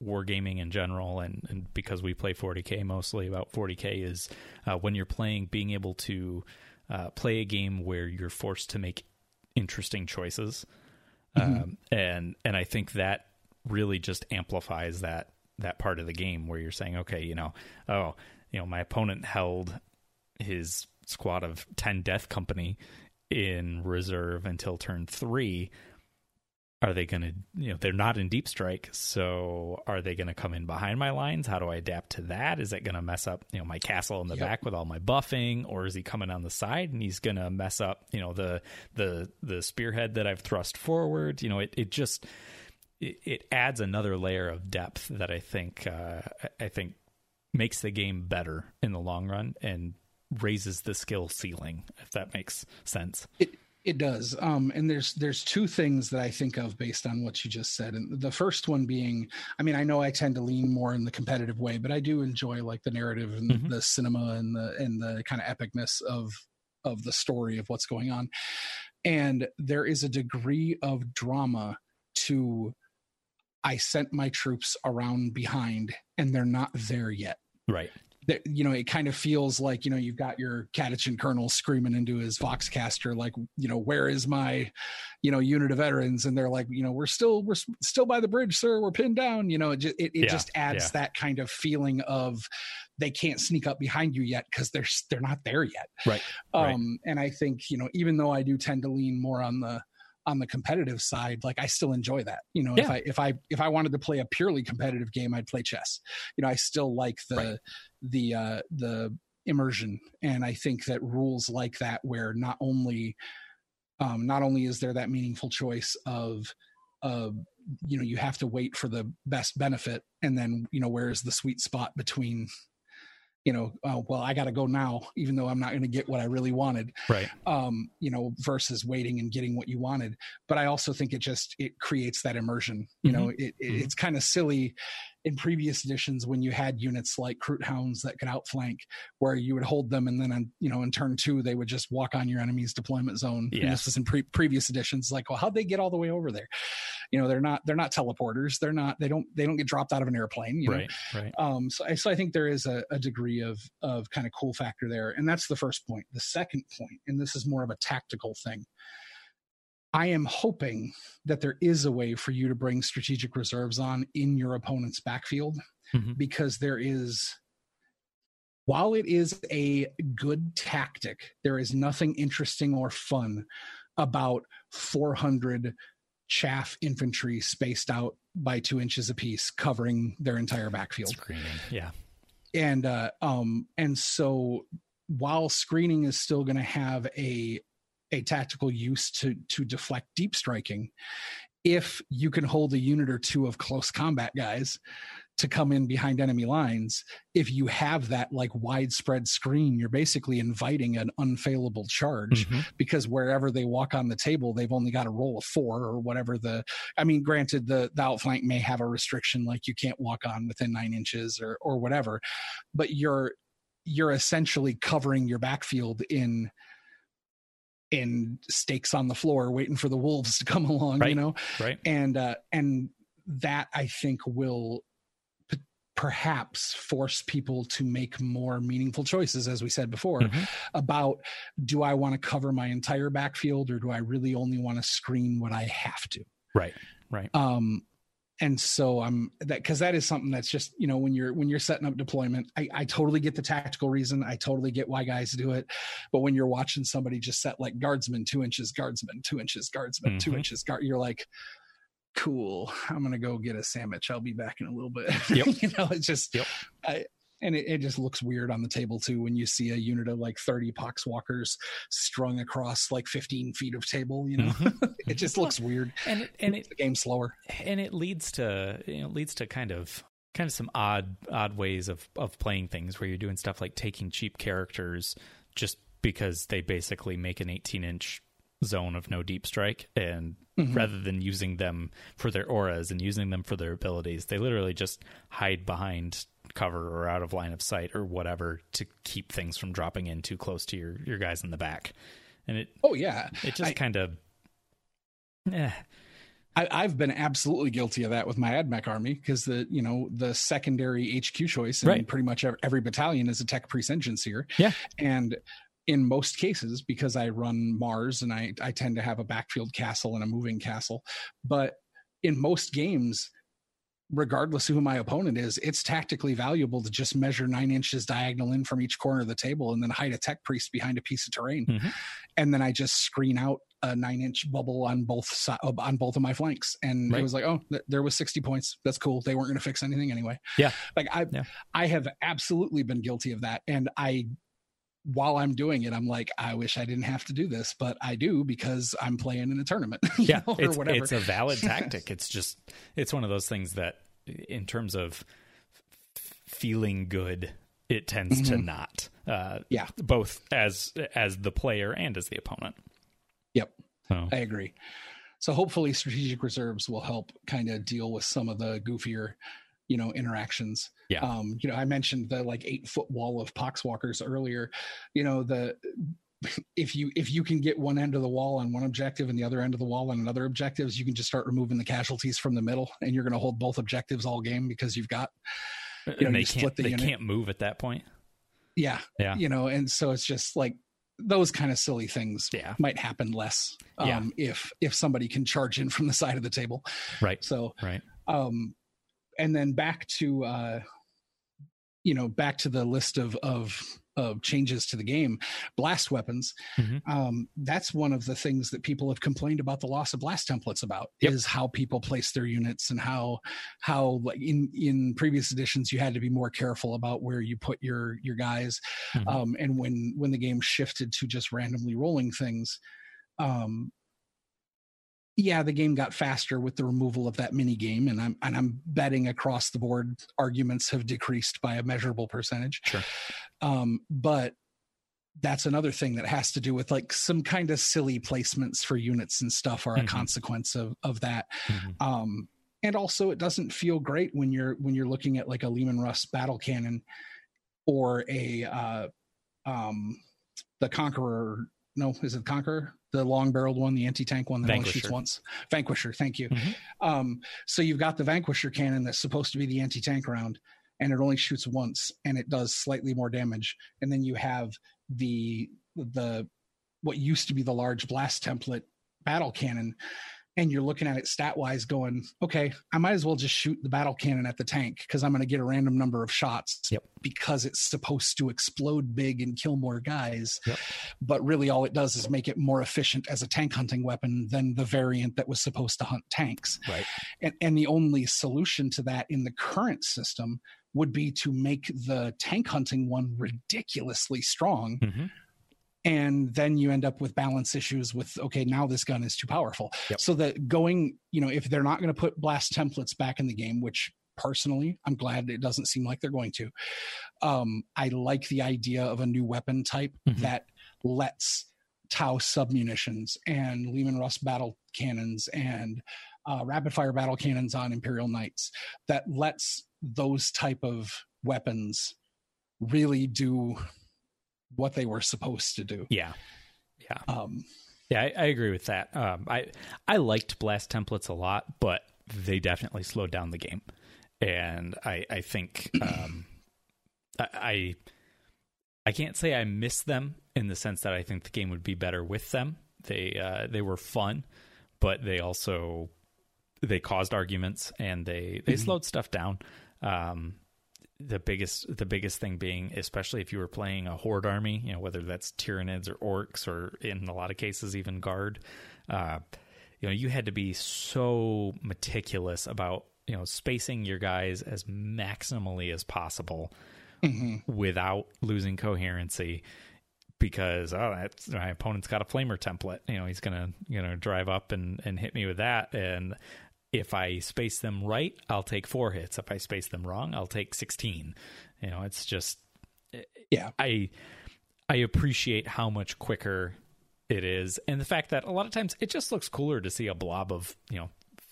wargaming in general and, and because we play 40k mostly about 40k is uh, when you're playing being able to uh, play a game where you're forced to make interesting choices mm-hmm. um, and and I think that really just amplifies that that part of the game where you're saying okay you know oh you know my opponent held his squad of 10 death company in reserve until turn 3 are they going to you know they're not in deep strike so are they going to come in behind my lines? How do i adapt to that? Is it going to mess up you know my castle in the yep. back with all my buffing or is he coming on the side and he's going to mess up you know the the the spearhead that i've thrust forward? You know it, it just it, it adds another layer of depth that i think uh, i think makes the game better in the long run and raises the skill ceiling if that makes sense. It, it does. Um, and there's there's two things that I think of based on what you just said. And the first one being, I mean, I know I tend to lean more in the competitive way, but I do enjoy like the narrative and mm-hmm. the cinema and the and the kind of epicness of of the story of what's going on. And there is a degree of drama to I sent my troops around behind and they're not there yet. Right that you know it kind of feels like you know you've got your Catachan colonel screaming into his voxcaster like you know where is my you know unit of veterans and they're like you know we're still we're still by the bridge sir we're pinned down you know it just, it, it yeah, just adds yeah. that kind of feeling of they can't sneak up behind you yet because they're they're not there yet right um right. and i think you know even though i do tend to lean more on the on the competitive side like i still enjoy that you know yeah. if i if i if i wanted to play a purely competitive game i'd play chess you know i still like the right. the uh the immersion and i think that rules like that where not only um not only is there that meaningful choice of uh you know you have to wait for the best benefit and then you know where is the sweet spot between you know, uh, well, I got to go now, even though I'm not going to get what I really wanted. Right. Um, you know, versus waiting and getting what you wanted. But I also think it just it creates that immersion. You mm-hmm. know, it, it, mm-hmm. it's kind of silly in previous editions when you had units like Kroot-Hounds that could outflank, where you would hold them and then on you know in turn two they would just walk on your enemy's deployment zone. Yeah. And this was in pre- previous editions. Like, well, how'd they get all the way over there? You know, they're not they're not teleporters. They're not they don't they don't get dropped out of an airplane. You know? Right. Right. Um. So I so I think there is a, a degree of of kind of cool factor there, and that's the first point. The second point, and this is more of a tactical thing I am hoping that there is a way for you to bring strategic reserves on in your opponent's backfield mm-hmm. because there is while it is a good tactic, there is nothing interesting or fun about 400 chaff infantry spaced out by two inches apiece, covering their entire backfield. Screaming, yeah. And uh, um, and so while screening is still going to have a a tactical use to to deflect deep striking if you can hold a unit or two of close combat guys to come in behind enemy lines if you have that like widespread screen you're basically inviting an unfailable charge mm-hmm. because wherever they walk on the table they've only got a roll of four or whatever the i mean granted the, the outflank may have a restriction like you can't walk on within nine inches or or whatever but you're you're essentially covering your backfield in in stakes on the floor waiting for the wolves to come along right. you know right and uh and that i think will p- perhaps force people to make more meaningful choices as we said before mm-hmm. about do i want to cover my entire backfield or do i really only want to screen what i have to right right um and so i'm that because that is something that's just you know when you're when you're setting up deployment I, I totally get the tactical reason i totally get why guys do it but when you're watching somebody just set like guardsman two inches guardsman two inches guardsman mm-hmm. two inches guard you're like cool i'm gonna go get a sandwich i'll be back in a little bit yep. you know it's just yep. I, and it, it, just looks weird on the table too when you see a unit of like 30 poxwalkers strung across like 15 feet of table you know? Mm-hmm. it just looks weird. and it, and it, the game slower. and it leads to you know leads to kind of kind of some odd odd ways of of playing things where you're doing stuff like taking cheap characters just because they basically make an 18 inch zone of no deep strike and mm-hmm. rather than using them for their auras and using them for their abilities they literally just hide behind cover or out of line of sight or whatever to keep things from dropping in too close to your your guys in the back. And it oh yeah, it just kind of yeah I, have been absolutely guilty of that with my AdMech army because the you know the secondary HQ choice in right. pretty much every battalion is a tech priest enginseer. Yeah, and in most cases because I run Mars and I I tend to have a backfield castle and a moving castle, but in most games regardless of who my opponent is, it's tactically valuable to just measure nine inches diagonal in from each corner of the table and then hide a tech priest behind a piece of terrain. Mm-hmm. And then I just screen out a nine inch bubble on both si- on both of my flanks. And right. it was like, oh, th- there was 60 points. That's cool. They weren't going to fix anything anyway. Yeah. Like I, yeah. I have absolutely been guilty of that. And I, while I'm doing it, I'm like, I wish I didn't have to do this, but I do because I'm playing in a tournament. yeah, know, it's, it's, a valid tactic. it's just, it's one of those things that, in terms of feeling good, it tends mm-hmm. to not. Uh, yeah, both as as the player and as the opponent. Yep, oh. I agree. So hopefully, strategic reserves will help kind of deal with some of the goofier you know interactions yeah. Um you know i mentioned the like eight foot wall of poxwalkers earlier. You know the if you if you can get one end of the wall on one objective and the other end of the wall on another objectives you can just start removing the casualties from the middle and you're going to hold both objectives all game because you've got you know, and they you can't the they unit. can't move at that point? Yeah. Yeah. You know and so it's just like those kind of silly things yeah. might happen less um, yeah. if if somebody can charge in from the side of the table. Right. So right. um and then back to uh you know back to the list of of of changes to the game blast weapons mm-hmm. um, that's one of the things that people have complained about the loss of blast templates about yep. is how people place their units and how how like in in previous editions you had to be more careful about where you put your your guys mm-hmm. um, and when when the game shifted to just randomly rolling things um, yeah, the game got faster with the removal of that mini game, and I'm and I'm betting across the board arguments have decreased by a measurable percentage. Sure. Um, but that's another thing that has to do with like some kind of silly placements for units and stuff are mm-hmm. a consequence of of that. Mm-hmm. Um, and also, it doesn't feel great when you're when you're looking at like a Leman Russ battle cannon or a uh, um, the Conqueror. No, is it Conqueror? The long barreled one, the anti tank one that Vanquisher. only shoots once. Vanquisher, thank you. Mm-hmm. Um, so you've got the Vanquisher cannon that's supposed to be the anti tank round, and it only shoots once, and it does slightly more damage. And then you have the the what used to be the large blast template battle cannon and you're looking at it stat wise going okay i might as well just shoot the battle cannon at the tank because i'm going to get a random number of shots yep. because it's supposed to explode big and kill more guys yep. but really all it does is make it more efficient as a tank hunting weapon than the variant that was supposed to hunt tanks right and, and the only solution to that in the current system would be to make the tank hunting one ridiculously strong mm-hmm and then you end up with balance issues with okay now this gun is too powerful yep. so that going you know if they're not going to put blast templates back in the game which personally i'm glad it doesn't seem like they're going to um, i like the idea of a new weapon type mm-hmm. that lets tau submunitions and leman russ battle cannons and uh, rapid fire battle cannons on imperial knights that lets those type of weapons really do what they were supposed to do. Yeah. Yeah. Um, yeah, I, I, agree with that. Um, I I liked blast templates a lot, but they definitely slowed down the game, and I I think um, I I can't say I miss them in the sense that I think the game would be better with them. They uh, they were fun, but they also they caused arguments and they they mm-hmm. slowed stuff down. Um, the biggest the biggest thing being, especially if you were playing a horde army, you know whether that's Tyranids or Orks or in a lot of cases even guard. Uh, you know you had to be so meticulous about you know spacing your guys as maximally as possible mm-hmm. without losing coherency because oh that's my opponent's got a flamer template you know he's gonna you know drive up and and hit me with that and if i space them right i'll take four hits. If i space them wrong i'll take 16 you know it's just yeah. I i appreciate how much quicker it is. And the fact that a lot of times it just looks cooler to see a blob of you know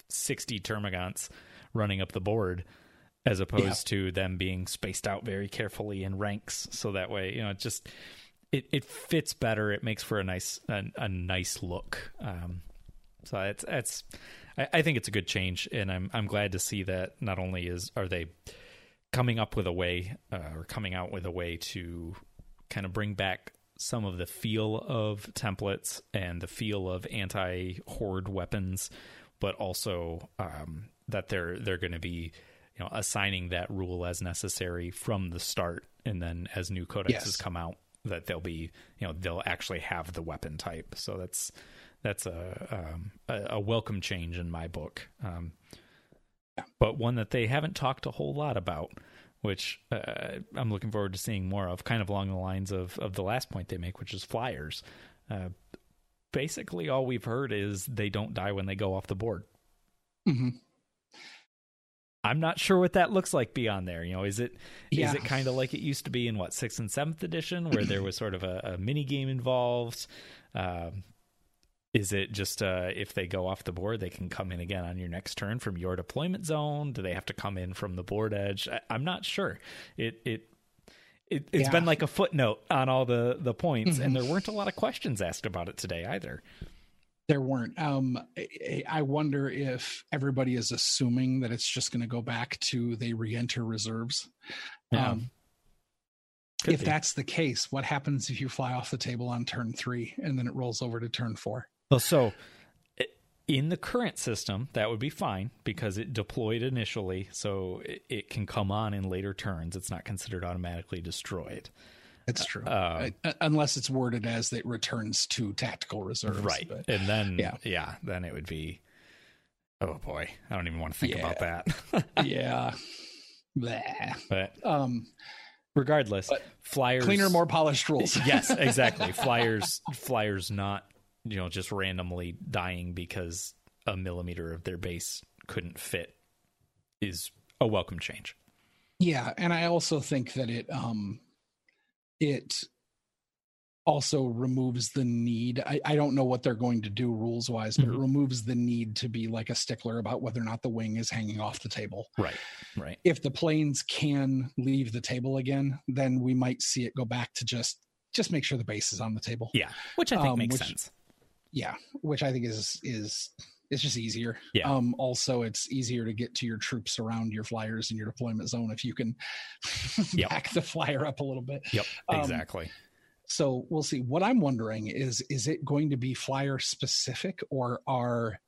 60 termagants running up the board as opposed yeah. to them being spaced out very carefully in ranks. So that way you know it just it, it fits better. It makes for a nice a, a nice look. Um, so it's it's I, I, think it's a good change and i'm i'm glad to see that not only is are they coming up with a way uh, or coming out with a way to kind of bring back some of the feel of templates and the feel of anti horde weapons but also um, that they're they're going to be you know assigning that rule as necessary from the start and then as new codexes yes. come out that they'll be you know they'll actually have the weapon type so that's that's a um, a, a, welcome change in my book um, but one that they haven't talked a whole lot about which uh, I'm looking forward to seeing more of kind of along the lines of of the last point they make which is flyers uh, basically all we've heard is they don't die when they go off the board mm-hmm. I'm not sure what that looks like beyond there. You know, is it yeah. is it kind of like it used to be in what sixth and seventh edition, where there was sort of a, a mini game involved? Um, is it just uh, if they go off the board, they can come in again on your next turn from your deployment zone? Do they have to come in from the board edge? I, am not sure. It it. It, has yeah. been like a footnote on all the the points, mm-hmm. and there weren't a lot of questions asked about it today either there weren't. Um, I wonder if everybody is assuming that it's just going to go back to they re-enter reserves. Yeah. Um, if be. that's the case, what happens if you fly off the table on turn three and then it rolls over to turn four? Well, so in the current system, that would be fine because it deployed initially, so it, it can come on in later turns. It's not considered automatically destroyed. That's true. Uh, Unless it's worded as it returns to tactical reserves. Right. But, and then, yeah. yeah, then it would be, oh boy, I don't even want to think yeah. about that. yeah. Bleh. But, um, regardless, but flyers. Cleaner, more polished rules. yes, exactly. flyers, flyers not, you know, just randomly dying because a millimeter of their base couldn't fit is a welcome change. Yeah. And I also think that it, um, it also removes the need. I, I, don't know what they're going to do rules wise, but mm-hmm. it removes the need to be like a stickler about whether or not the wing is hanging off the table. Right. Right. If the planes can leave the table again, then we might see it go back to just just make sure the base is on the table. Yeah. Which I think um, makes which, sense. Yeah. Which I think is is it's just easier. Yeah. Um, also, it's easier to get to your troops around your flyers in your deployment zone if you can yep. back the flyer up a little bit. Yep. Um, exactly. So we'll see. What I'm wondering is, is it going to be flyer specific, or are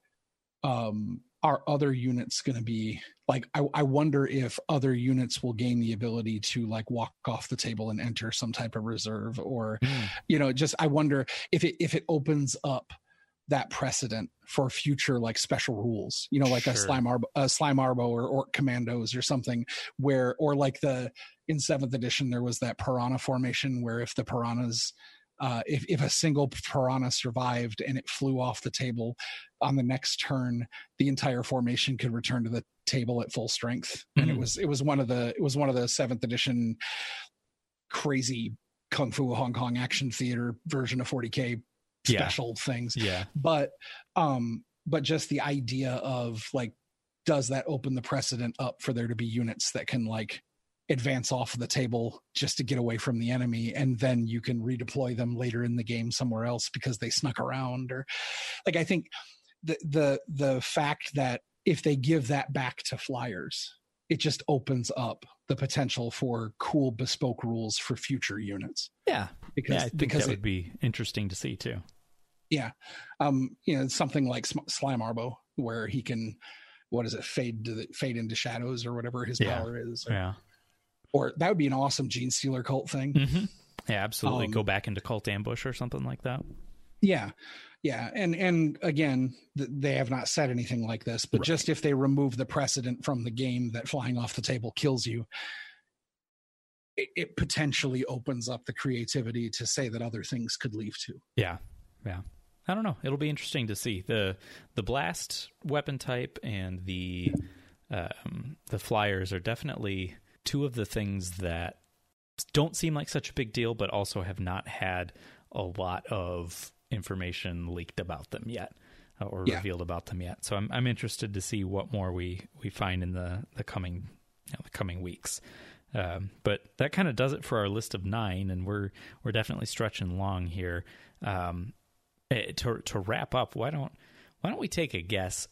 um, are other units going to be like? I, I wonder if other units will gain the ability to like walk off the table and enter some type of reserve, or mm. you know, just I wonder if it if it opens up that precedent for future like special rules you know like sure. a Sly Marbo a Sly Marbo or ork commandos or something where or like the in seventh edition there was that piranha formation where if the piranhas uh, if, if a single piranha survived and it flew off the table on the next turn the entire formation could return to the table at full strength mm-hmm. and it mm. was it was one of the it was one of the seventh edition crazy kung fu hong kong action theater version of 40k special yeah. things. Yeah. But um but just the idea of like does that open the precedent up for there to be units that can like advance off the table just to get away from the enemy and then you can redeploy them later in the game somewhere else because they snuck around or like i think the the the fact that if they give that back to flyers it just opens up the potential for cool bespoke rules for future units. Yeah. Because yeah, I think because that would be interesting to see too. Yeah. Um you know something like Sly Marbo where he can what is it fade to the, fade into shadows or whatever his yeah. power is or, yeah or that would be an awesome Genestealer cult thing. Mm-hmm. Yeah, absolutely. Um, Go back into cult ambush or something like that. Yeah, yeah, and and again, th- they have not said anything like this, but right. just if they remove the precedent from the game that flying off the table kills you, it, it potentially opens up the creativity to say that other things could leave too. Yeah, yeah. I don't know. It'll be interesting to see the the blast weapon type and the um, the flyers are definitely two of the things that don't seem like such a big deal, but also have not had a lot of information leaked about them yet uh, or yeah. revealed about them yet. So I'm I'm interested to see what more we we find in the the coming you know, the coming weeks. Um, but that kind of does it for our list of nine, and we're we're definitely stretching long here. Um, eh, to to wrap up, why don't why don't we take a guess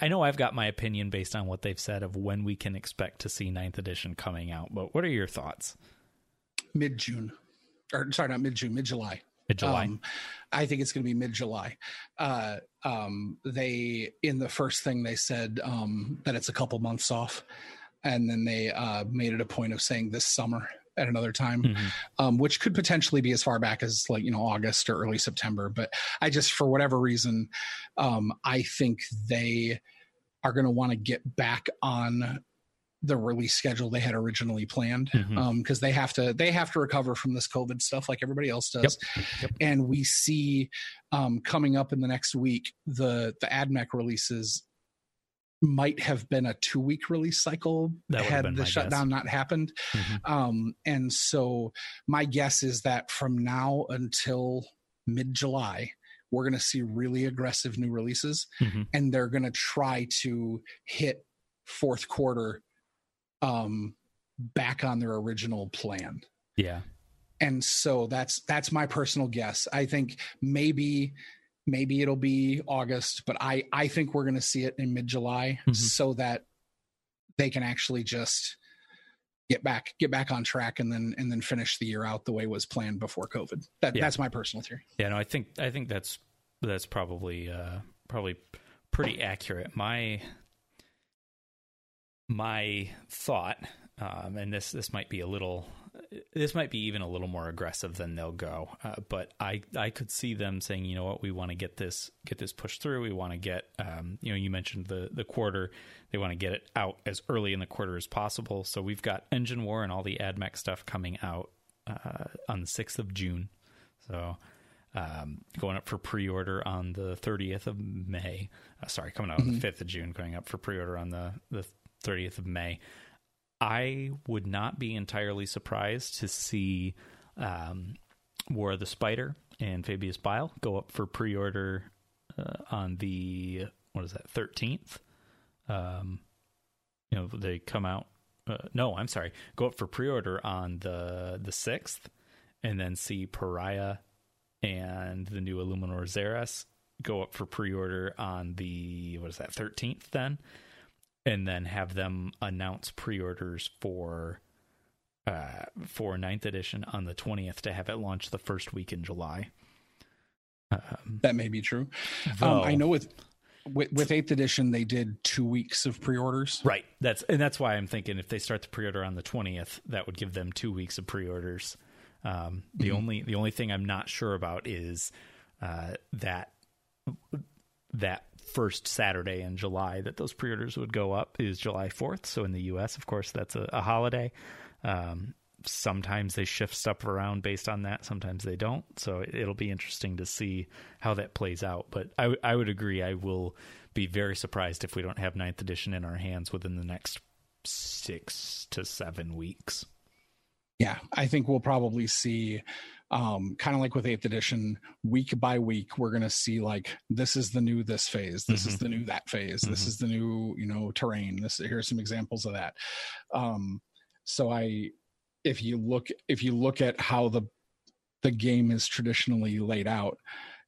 I know I've got my opinion based on what they've said of when we can expect to see ninth edition coming out, but what are your thoughts? Mid June, or sorry, not mid June, mid July. Mid July. Um, I think it's going to be mid July. Uh, um, they in the first thing they said um, that it's a couple months off, and then they uh, made it a point of saying this summer at another time, mm-hmm. um, which could potentially be as far back as like you know August or early September. But I just for whatever reason, um, I think they are going to want to get back on the release schedule they had originally planned because mm-hmm. um, they have to they have to recover from this COVID stuff like everybody else does. Yep. Yep. And we see um, coming up in the next week the the AdMech releases might have been a two week release cycle that had the shutdown guess. not happened. Mm-hmm. Um, and so my guess is that from now until mid July, we're going to see really aggressive new releases mm-hmm. and they're going to try to hit fourth quarter um, back on their original plan. Yeah. And so that's that's my personal guess. I think maybe maybe it'll be August, but I I think we're going to see it in mid July mm-hmm. so that they can actually just get back get back on track and then and then finish the year out the way it was planned before COVID. That yeah. that's my personal theory. Yeah, no, I think I think that's that's probably uh probably pretty accurate. My my thought um, and this this might be a little this might be even a little more aggressive than they'll go. Uh, but I I could see them saying, you know what, we want to get this get this pushed through. We want to get, um, you know, you mentioned the the quarter. They want to get it out as early in the quarter as possible. So we've got Engine War and all the AdMech stuff coming out uh, on the sixth of June. So. Um, going up for pre-order on the 30th of May. Uh, sorry, coming out mm-hmm. on the 5th mm-hmm. of June, going up for pre-order on the, the 30th of May. I would not be entirely surprised to see um, War of the Spider and Fabius Bile go up for pre-order uh, on the what is that thirteenth. Um, you know they come out. Uh, no, I'm sorry. Go up for pre-order on the the sixth, and then see Pariah and the new Illuminor Szeras go up for pre-order on the what is that thirteenth then and then have them announce pre-orders for uh, for ninth edition on the 20th to have it launch the first week in July. Um, that may be true. Though, um, I know with, with with eighth edition they did two weeks of pre-orders. Right. That's and that's why I'm thinking if they start the pre-order on the 20th, that would give them two weeks of pre-orders. Um, the mm-hmm. only the only thing I'm not sure about is uh, that that first Saturday in July that those pre-orders would go up is July 4th. So in the U.S., of course, that's a, a holiday. Um, sometimes they shift stuff around based on that. Sometimes they don't. So it'll be interesting to see how that plays out. But I, w- I would agree. I will be very surprised if we don't have ninth edition in our hands within the next six to seven weeks. Yeah, I think we'll probably see um, kind of like with eighth edition, week by week, we're going to see like this is the new this phase, this mm-hmm. is the new that phase, mm-hmm. this is the new you know terrain. This here's some examples of that. Um, So I, if you look, if you look at how the the game is traditionally laid out,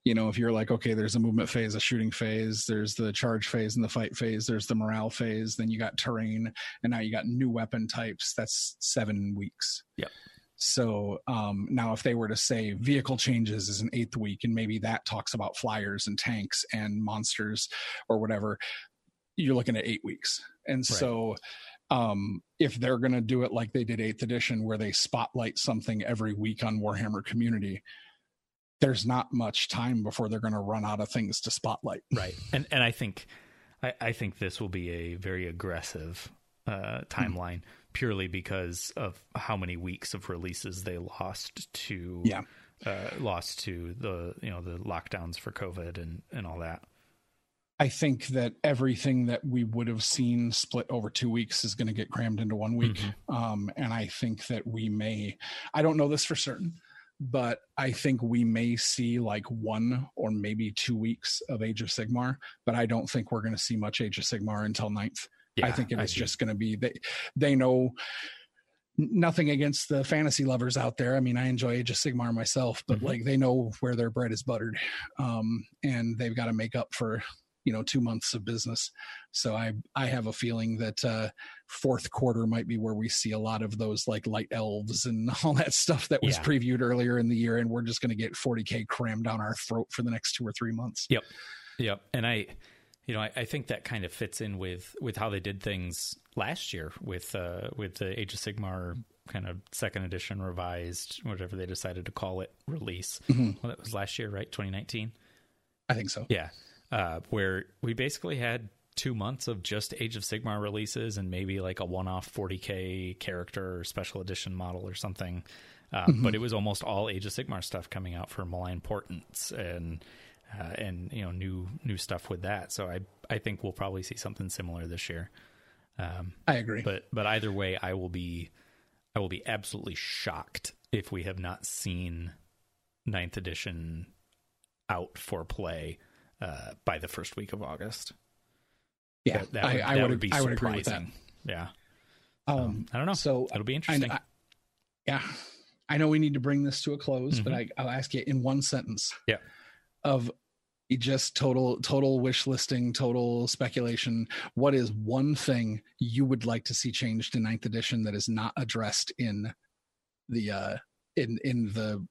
you know, if you're like, okay, there's a movement phase, a shooting phase, there's the charge phase and the fight phase, there's the morale phase, then you got terrain, and now you got new weapon types. That's seven weeks. Yep. So um, now, if they were to say vehicle changes is an eighth week, and maybe that talks about flyers and tanks and monsters or whatever, you're looking at eight weeks. And right. so, um, if they're going to do it like they did eighth edition, where they spotlight something every week on Warhammer Community, there's not much time before they're going to run out of things to spotlight. Right. And and I think I, I think this will be a very aggressive uh, timeline. Mm purely because of how many weeks of releases they lost to yeah uh, lost to the you know the lockdowns for COVID and and all that. I think that everything that we would have seen split over two weeks is going to get crammed into one week. Mm-hmm. Um, and I think that we may, I don't know this for certain, but I think we may see like one or maybe two weeks of Age of Sigmar, but I don't think we're going to see much Age of Sigmar until ninth. Yeah, I think it was just going to be they they know nothing against the fantasy lovers out there. I mean, I enjoy Age of Sigmar myself, but mm-hmm. like they know where their bread is buttered, um, and they've got to make up for you know two months of business. So I I have a feeling that uh, fourth quarter might be where we see a lot of those like light elves and all that stuff that was yeah. previewed earlier in the year, and we're just going to get 40k crammed down our throat for the next two or three months. Yep, yep, and I you know, I, I, think that kind of fits in with with how they did things last year with uh, with the Age of Sigmar kind of second edition revised, whatever they decided to call it, release. Mm-hmm. Well, that was last year, right? 2019. I think so. Yeah, uh, where we basically had two months of just Age of Sigmar releases and maybe like a one-off 40k character or special edition model or something. Uh, mm-hmm. But it was almost all Age of Sigmar stuff coming out for Malign Portents and uh, and you know new new stuff with that. So I I think we'll probably see something similar this year. Um, I agree. But but either way, I will be I will be absolutely shocked if we have not seen ninth edition out for play uh, by the first week of August. Yeah, that, that would, I, I would, would, be I would agree with that. Yeah. Um, um, I don't know. So it'll be interesting. I, yeah, I know we need to bring this to a close, mm-hmm. but I, I'll ask you in one sentence. Yeah of just total total wish listing total speculation what is one thing you would like to see changed in ninth edition that is not addressed in the uh in in the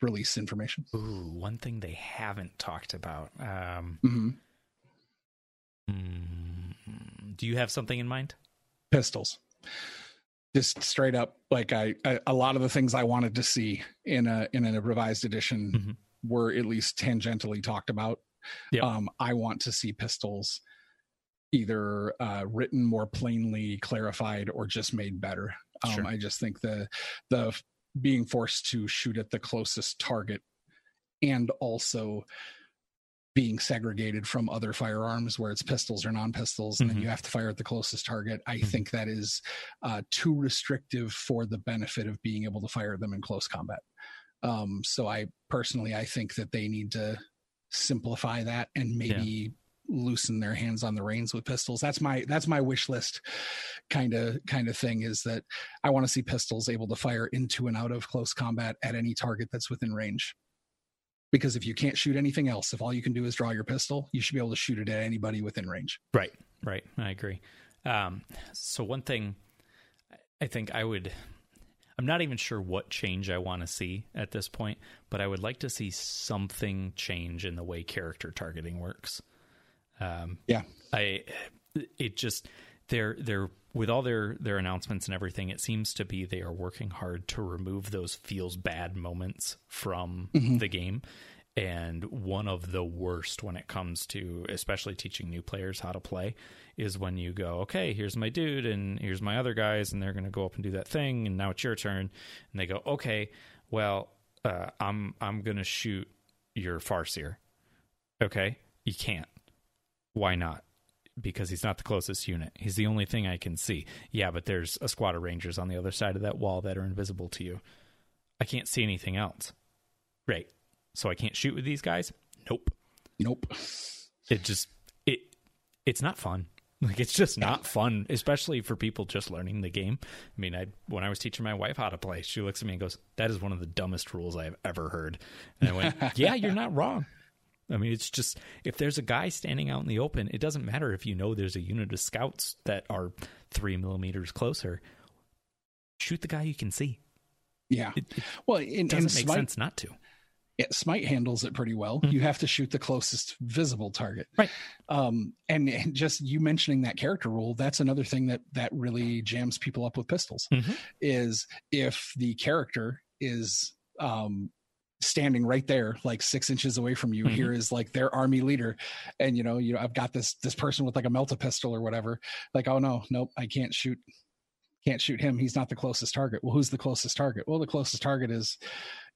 release information? Ooh, one thing they haven't talked about um mm-hmm. mm, do you have something in mind? Pistols. Just straight up like I, I, a lot of the things i wanted to see in a in a revised edition mm-hmm were at least tangentially talked about. Yep. Um, I want to see pistols either uh, written more plainly, clarified, or just made better. Um, sure. I just think the the being forced to shoot at the closest target and also being segregated from other firearms where it's pistols or non-pistols and mm-hmm. then you have to fire at the closest target i mm-hmm. think that is uh, too restrictive for the benefit of being able to fire them in close combat um, so I personally, I think that they need to simplify that and maybe yeah. loosen their hands on the reins with pistols. That's my that's my wish list kind of kind of thing is that I want to see pistols able to fire into and out of close combat at any target that's within range. Because if you can't shoot anything else, if all you can do is draw your pistol, you should be able to shoot it at anybody within range. Right, right. I agree. Um, so one thing I think I would I'm not even sure what change I want to see at this point, but I would like to see something change in the way character targeting works. Um, yeah, I it just they're they're with all their their announcements and everything. It seems to be they are working hard to remove those feels bad moments from mm-hmm. the game, and one of the worst when it comes to especially teaching new players how to play is when you go okay here's my dude and here's my other guys and they're going to go up and do that thing and now it's your turn. And they go okay well uh, i'm i'm going to shoot your farseer. Okay? You can't. Why not? Because he's not the closest unit. He's the only thing i can see. Yeah but there's a squad of rangers on the other side of that wall that are invisible to you. I can't see anything else. Great so I can't shoot with these guys? Nope. Nope. It just it it's not fun. Like it's just not fun, especially for people just learning the game. I mean, I when I was teaching my wife how to play, she looks at me and goes, "That is one of the dumbest rules I have ever heard." And I went, "Yeah, you're not wrong." I mean, it's just if there's a guy standing out in the open, it doesn't matter if you know there's a unit of scouts that are three millimeters closer. Shoot the guy you can see. Yeah. It, it well, it doesn't make sense not to. Smite handles it pretty well. Mm-hmm. You have to shoot the closest visible target, right? Um, and, and, just you mentioning that character rule, that's another thing that that really jams people up with pistols. Mm-hmm. Is if the character is um, standing right there, like six inches away from you. Mm-hmm. Here is like their army leader, and you know, you know, I've got this this person with like a melta pistol or whatever. Like, oh no, nope, I can't shoot can't shoot him he's not the closest target well who's the closest target well the closest target is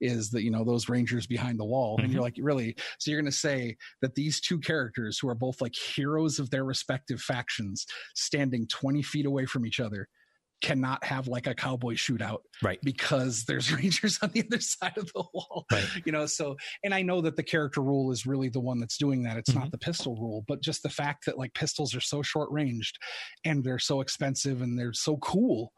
is that you know those rangers behind the wall mm-hmm. and you're mm-hmm. like really so you're going to say that these two characters who are both like heroes of their respective factions standing 20 feet away from each other cannot have like a cowboy shootout right because there's rangers on the other side of the wall right. you know so and i know that the character rule is really the one that's doing that it's mm-hmm. not the pistol rule but just the fact that like pistols are so short ranged and they're so expensive and they're so cool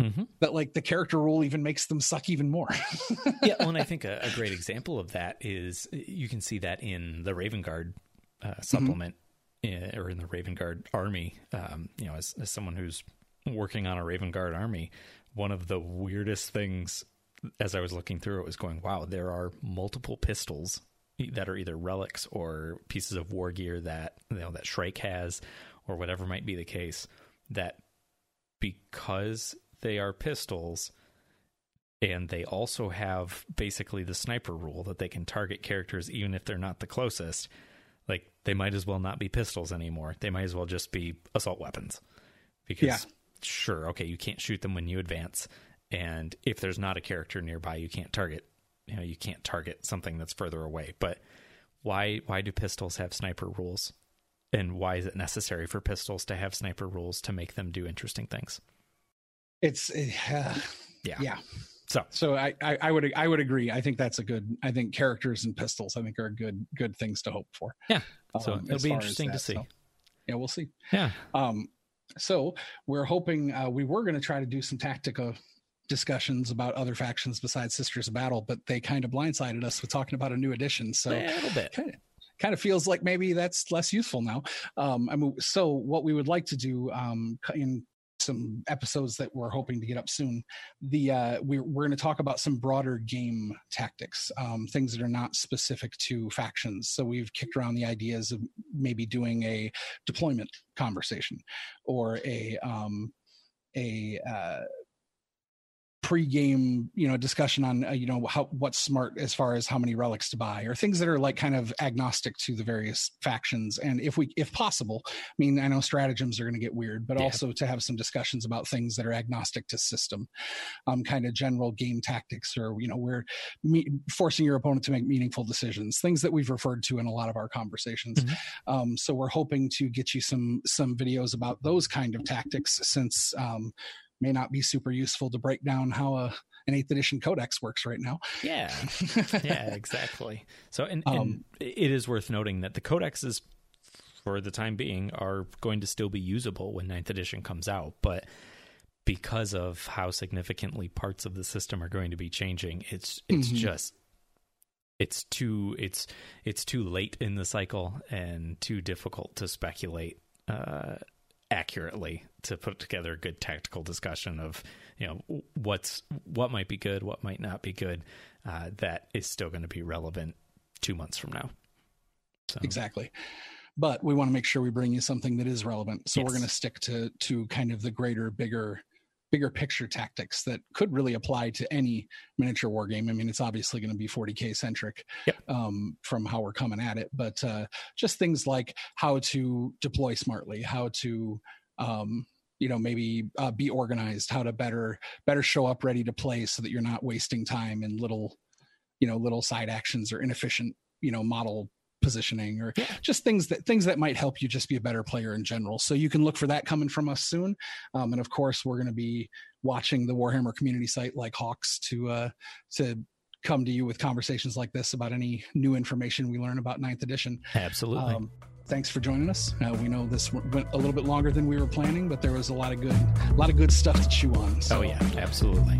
mm-hmm. that like the character rule even makes them suck even more yeah well and i think a, a, great example of that is you can see that in the raven guard uh, supplement mm-hmm. or in the raven guard army um, you know as, as someone who's working on a Raven Guard army, one of the weirdest things as I was looking through it was going, wow, there are multiple pistols that are either relics or pieces of war gear that you know that Shrike has or whatever might be the case that because they are pistols and they also have basically the sniper rule that they can target characters even if they're not the closest like they might as well not be pistols anymore. They might as well just be assault weapons. Because yeah sure, okay, you can't shoot them when you advance, and if there's not a character nearby, you can't target. You know, you can't target something that's further away. But why why do pistols have sniper rules? And why is it necessary for pistols to have sniper rules to make them do interesting things? It's uh, yeah, yeah. So, so I, I, I would I would agree. I think that's a good. I think characters and pistols. I think are good good things to hope for. Yeah. So um, it'll be interesting that, to see. So, yeah, we'll see. Yeah. Um, so we're hoping uh, we were going to try to do some tactical discussions about other factions besides Sisters of Battle, but they kind of blindsided us with talking about a new edition. So a little bit. Kind of, kind of feels like maybe that's less useful now. Um, I mean, so what we would like to do um, in some episodes that we're hoping to get up soon. The uh, we're we're going to talk about some broader game tactics, um, things that are not specific to factions. So we've kicked around the ideas of maybe doing a deployment conversation or a um, a uh, pre-game you know discussion on uh, you know how what's smart as far as how many relics to buy or things that are like kind of agnostic to the various factions and if we if possible i mean i know stratagems are going to get weird but yeah. also to have some discussions about things that are agnostic to system um kind of general game tactics or you know we're me- forcing your opponent to make meaningful decisions things that we've referred to in a lot of our conversations mm-hmm. um so we're hoping to get you some some videos about those kind of tactics since um may not be super useful to break down how a an eighth edition codex works right now. Yeah, yeah, exactly. So, and, um, and it is worth noting that the codexes, for the time being, are going to still be usable when ninth edition comes out, but because of how significantly parts of the system are going to be changing, it's it's mm-hmm. just it's too it's it's too late in the cycle and too difficult to speculate uh, accurately to put together a good tactical discussion of you know what's what might be good, what might not be good. Uh, that is still going to be relevant two months from now. So. Exactly, but we want to make sure we bring you something that is relevant. So yes. we're going to stick to to kind of the greater, bigger bigger picture tactics that could really apply to any miniature war game. I mean, it's obviously going to be 40k centric yep. um, from how we're coming at it, but uh, just things like how to deploy smartly, how to um, you know maybe uh, be organized, how to better better show up ready to play so that you're not wasting time in little you know little side actions or inefficient you know model positioning or just things that things that might help you just be a better player in general so you can look for that coming from us soon um, and of course we're going to be watching the warhammer community site like hawks to uh to come to you with conversations like this about any new information we learn about ninth edition absolutely um, thanks for joining us. Uh, we know this went a little bit longer than we were planning, but there was a lot of good, a lot of good stuff to chew on. So. Oh yeah, absolutely.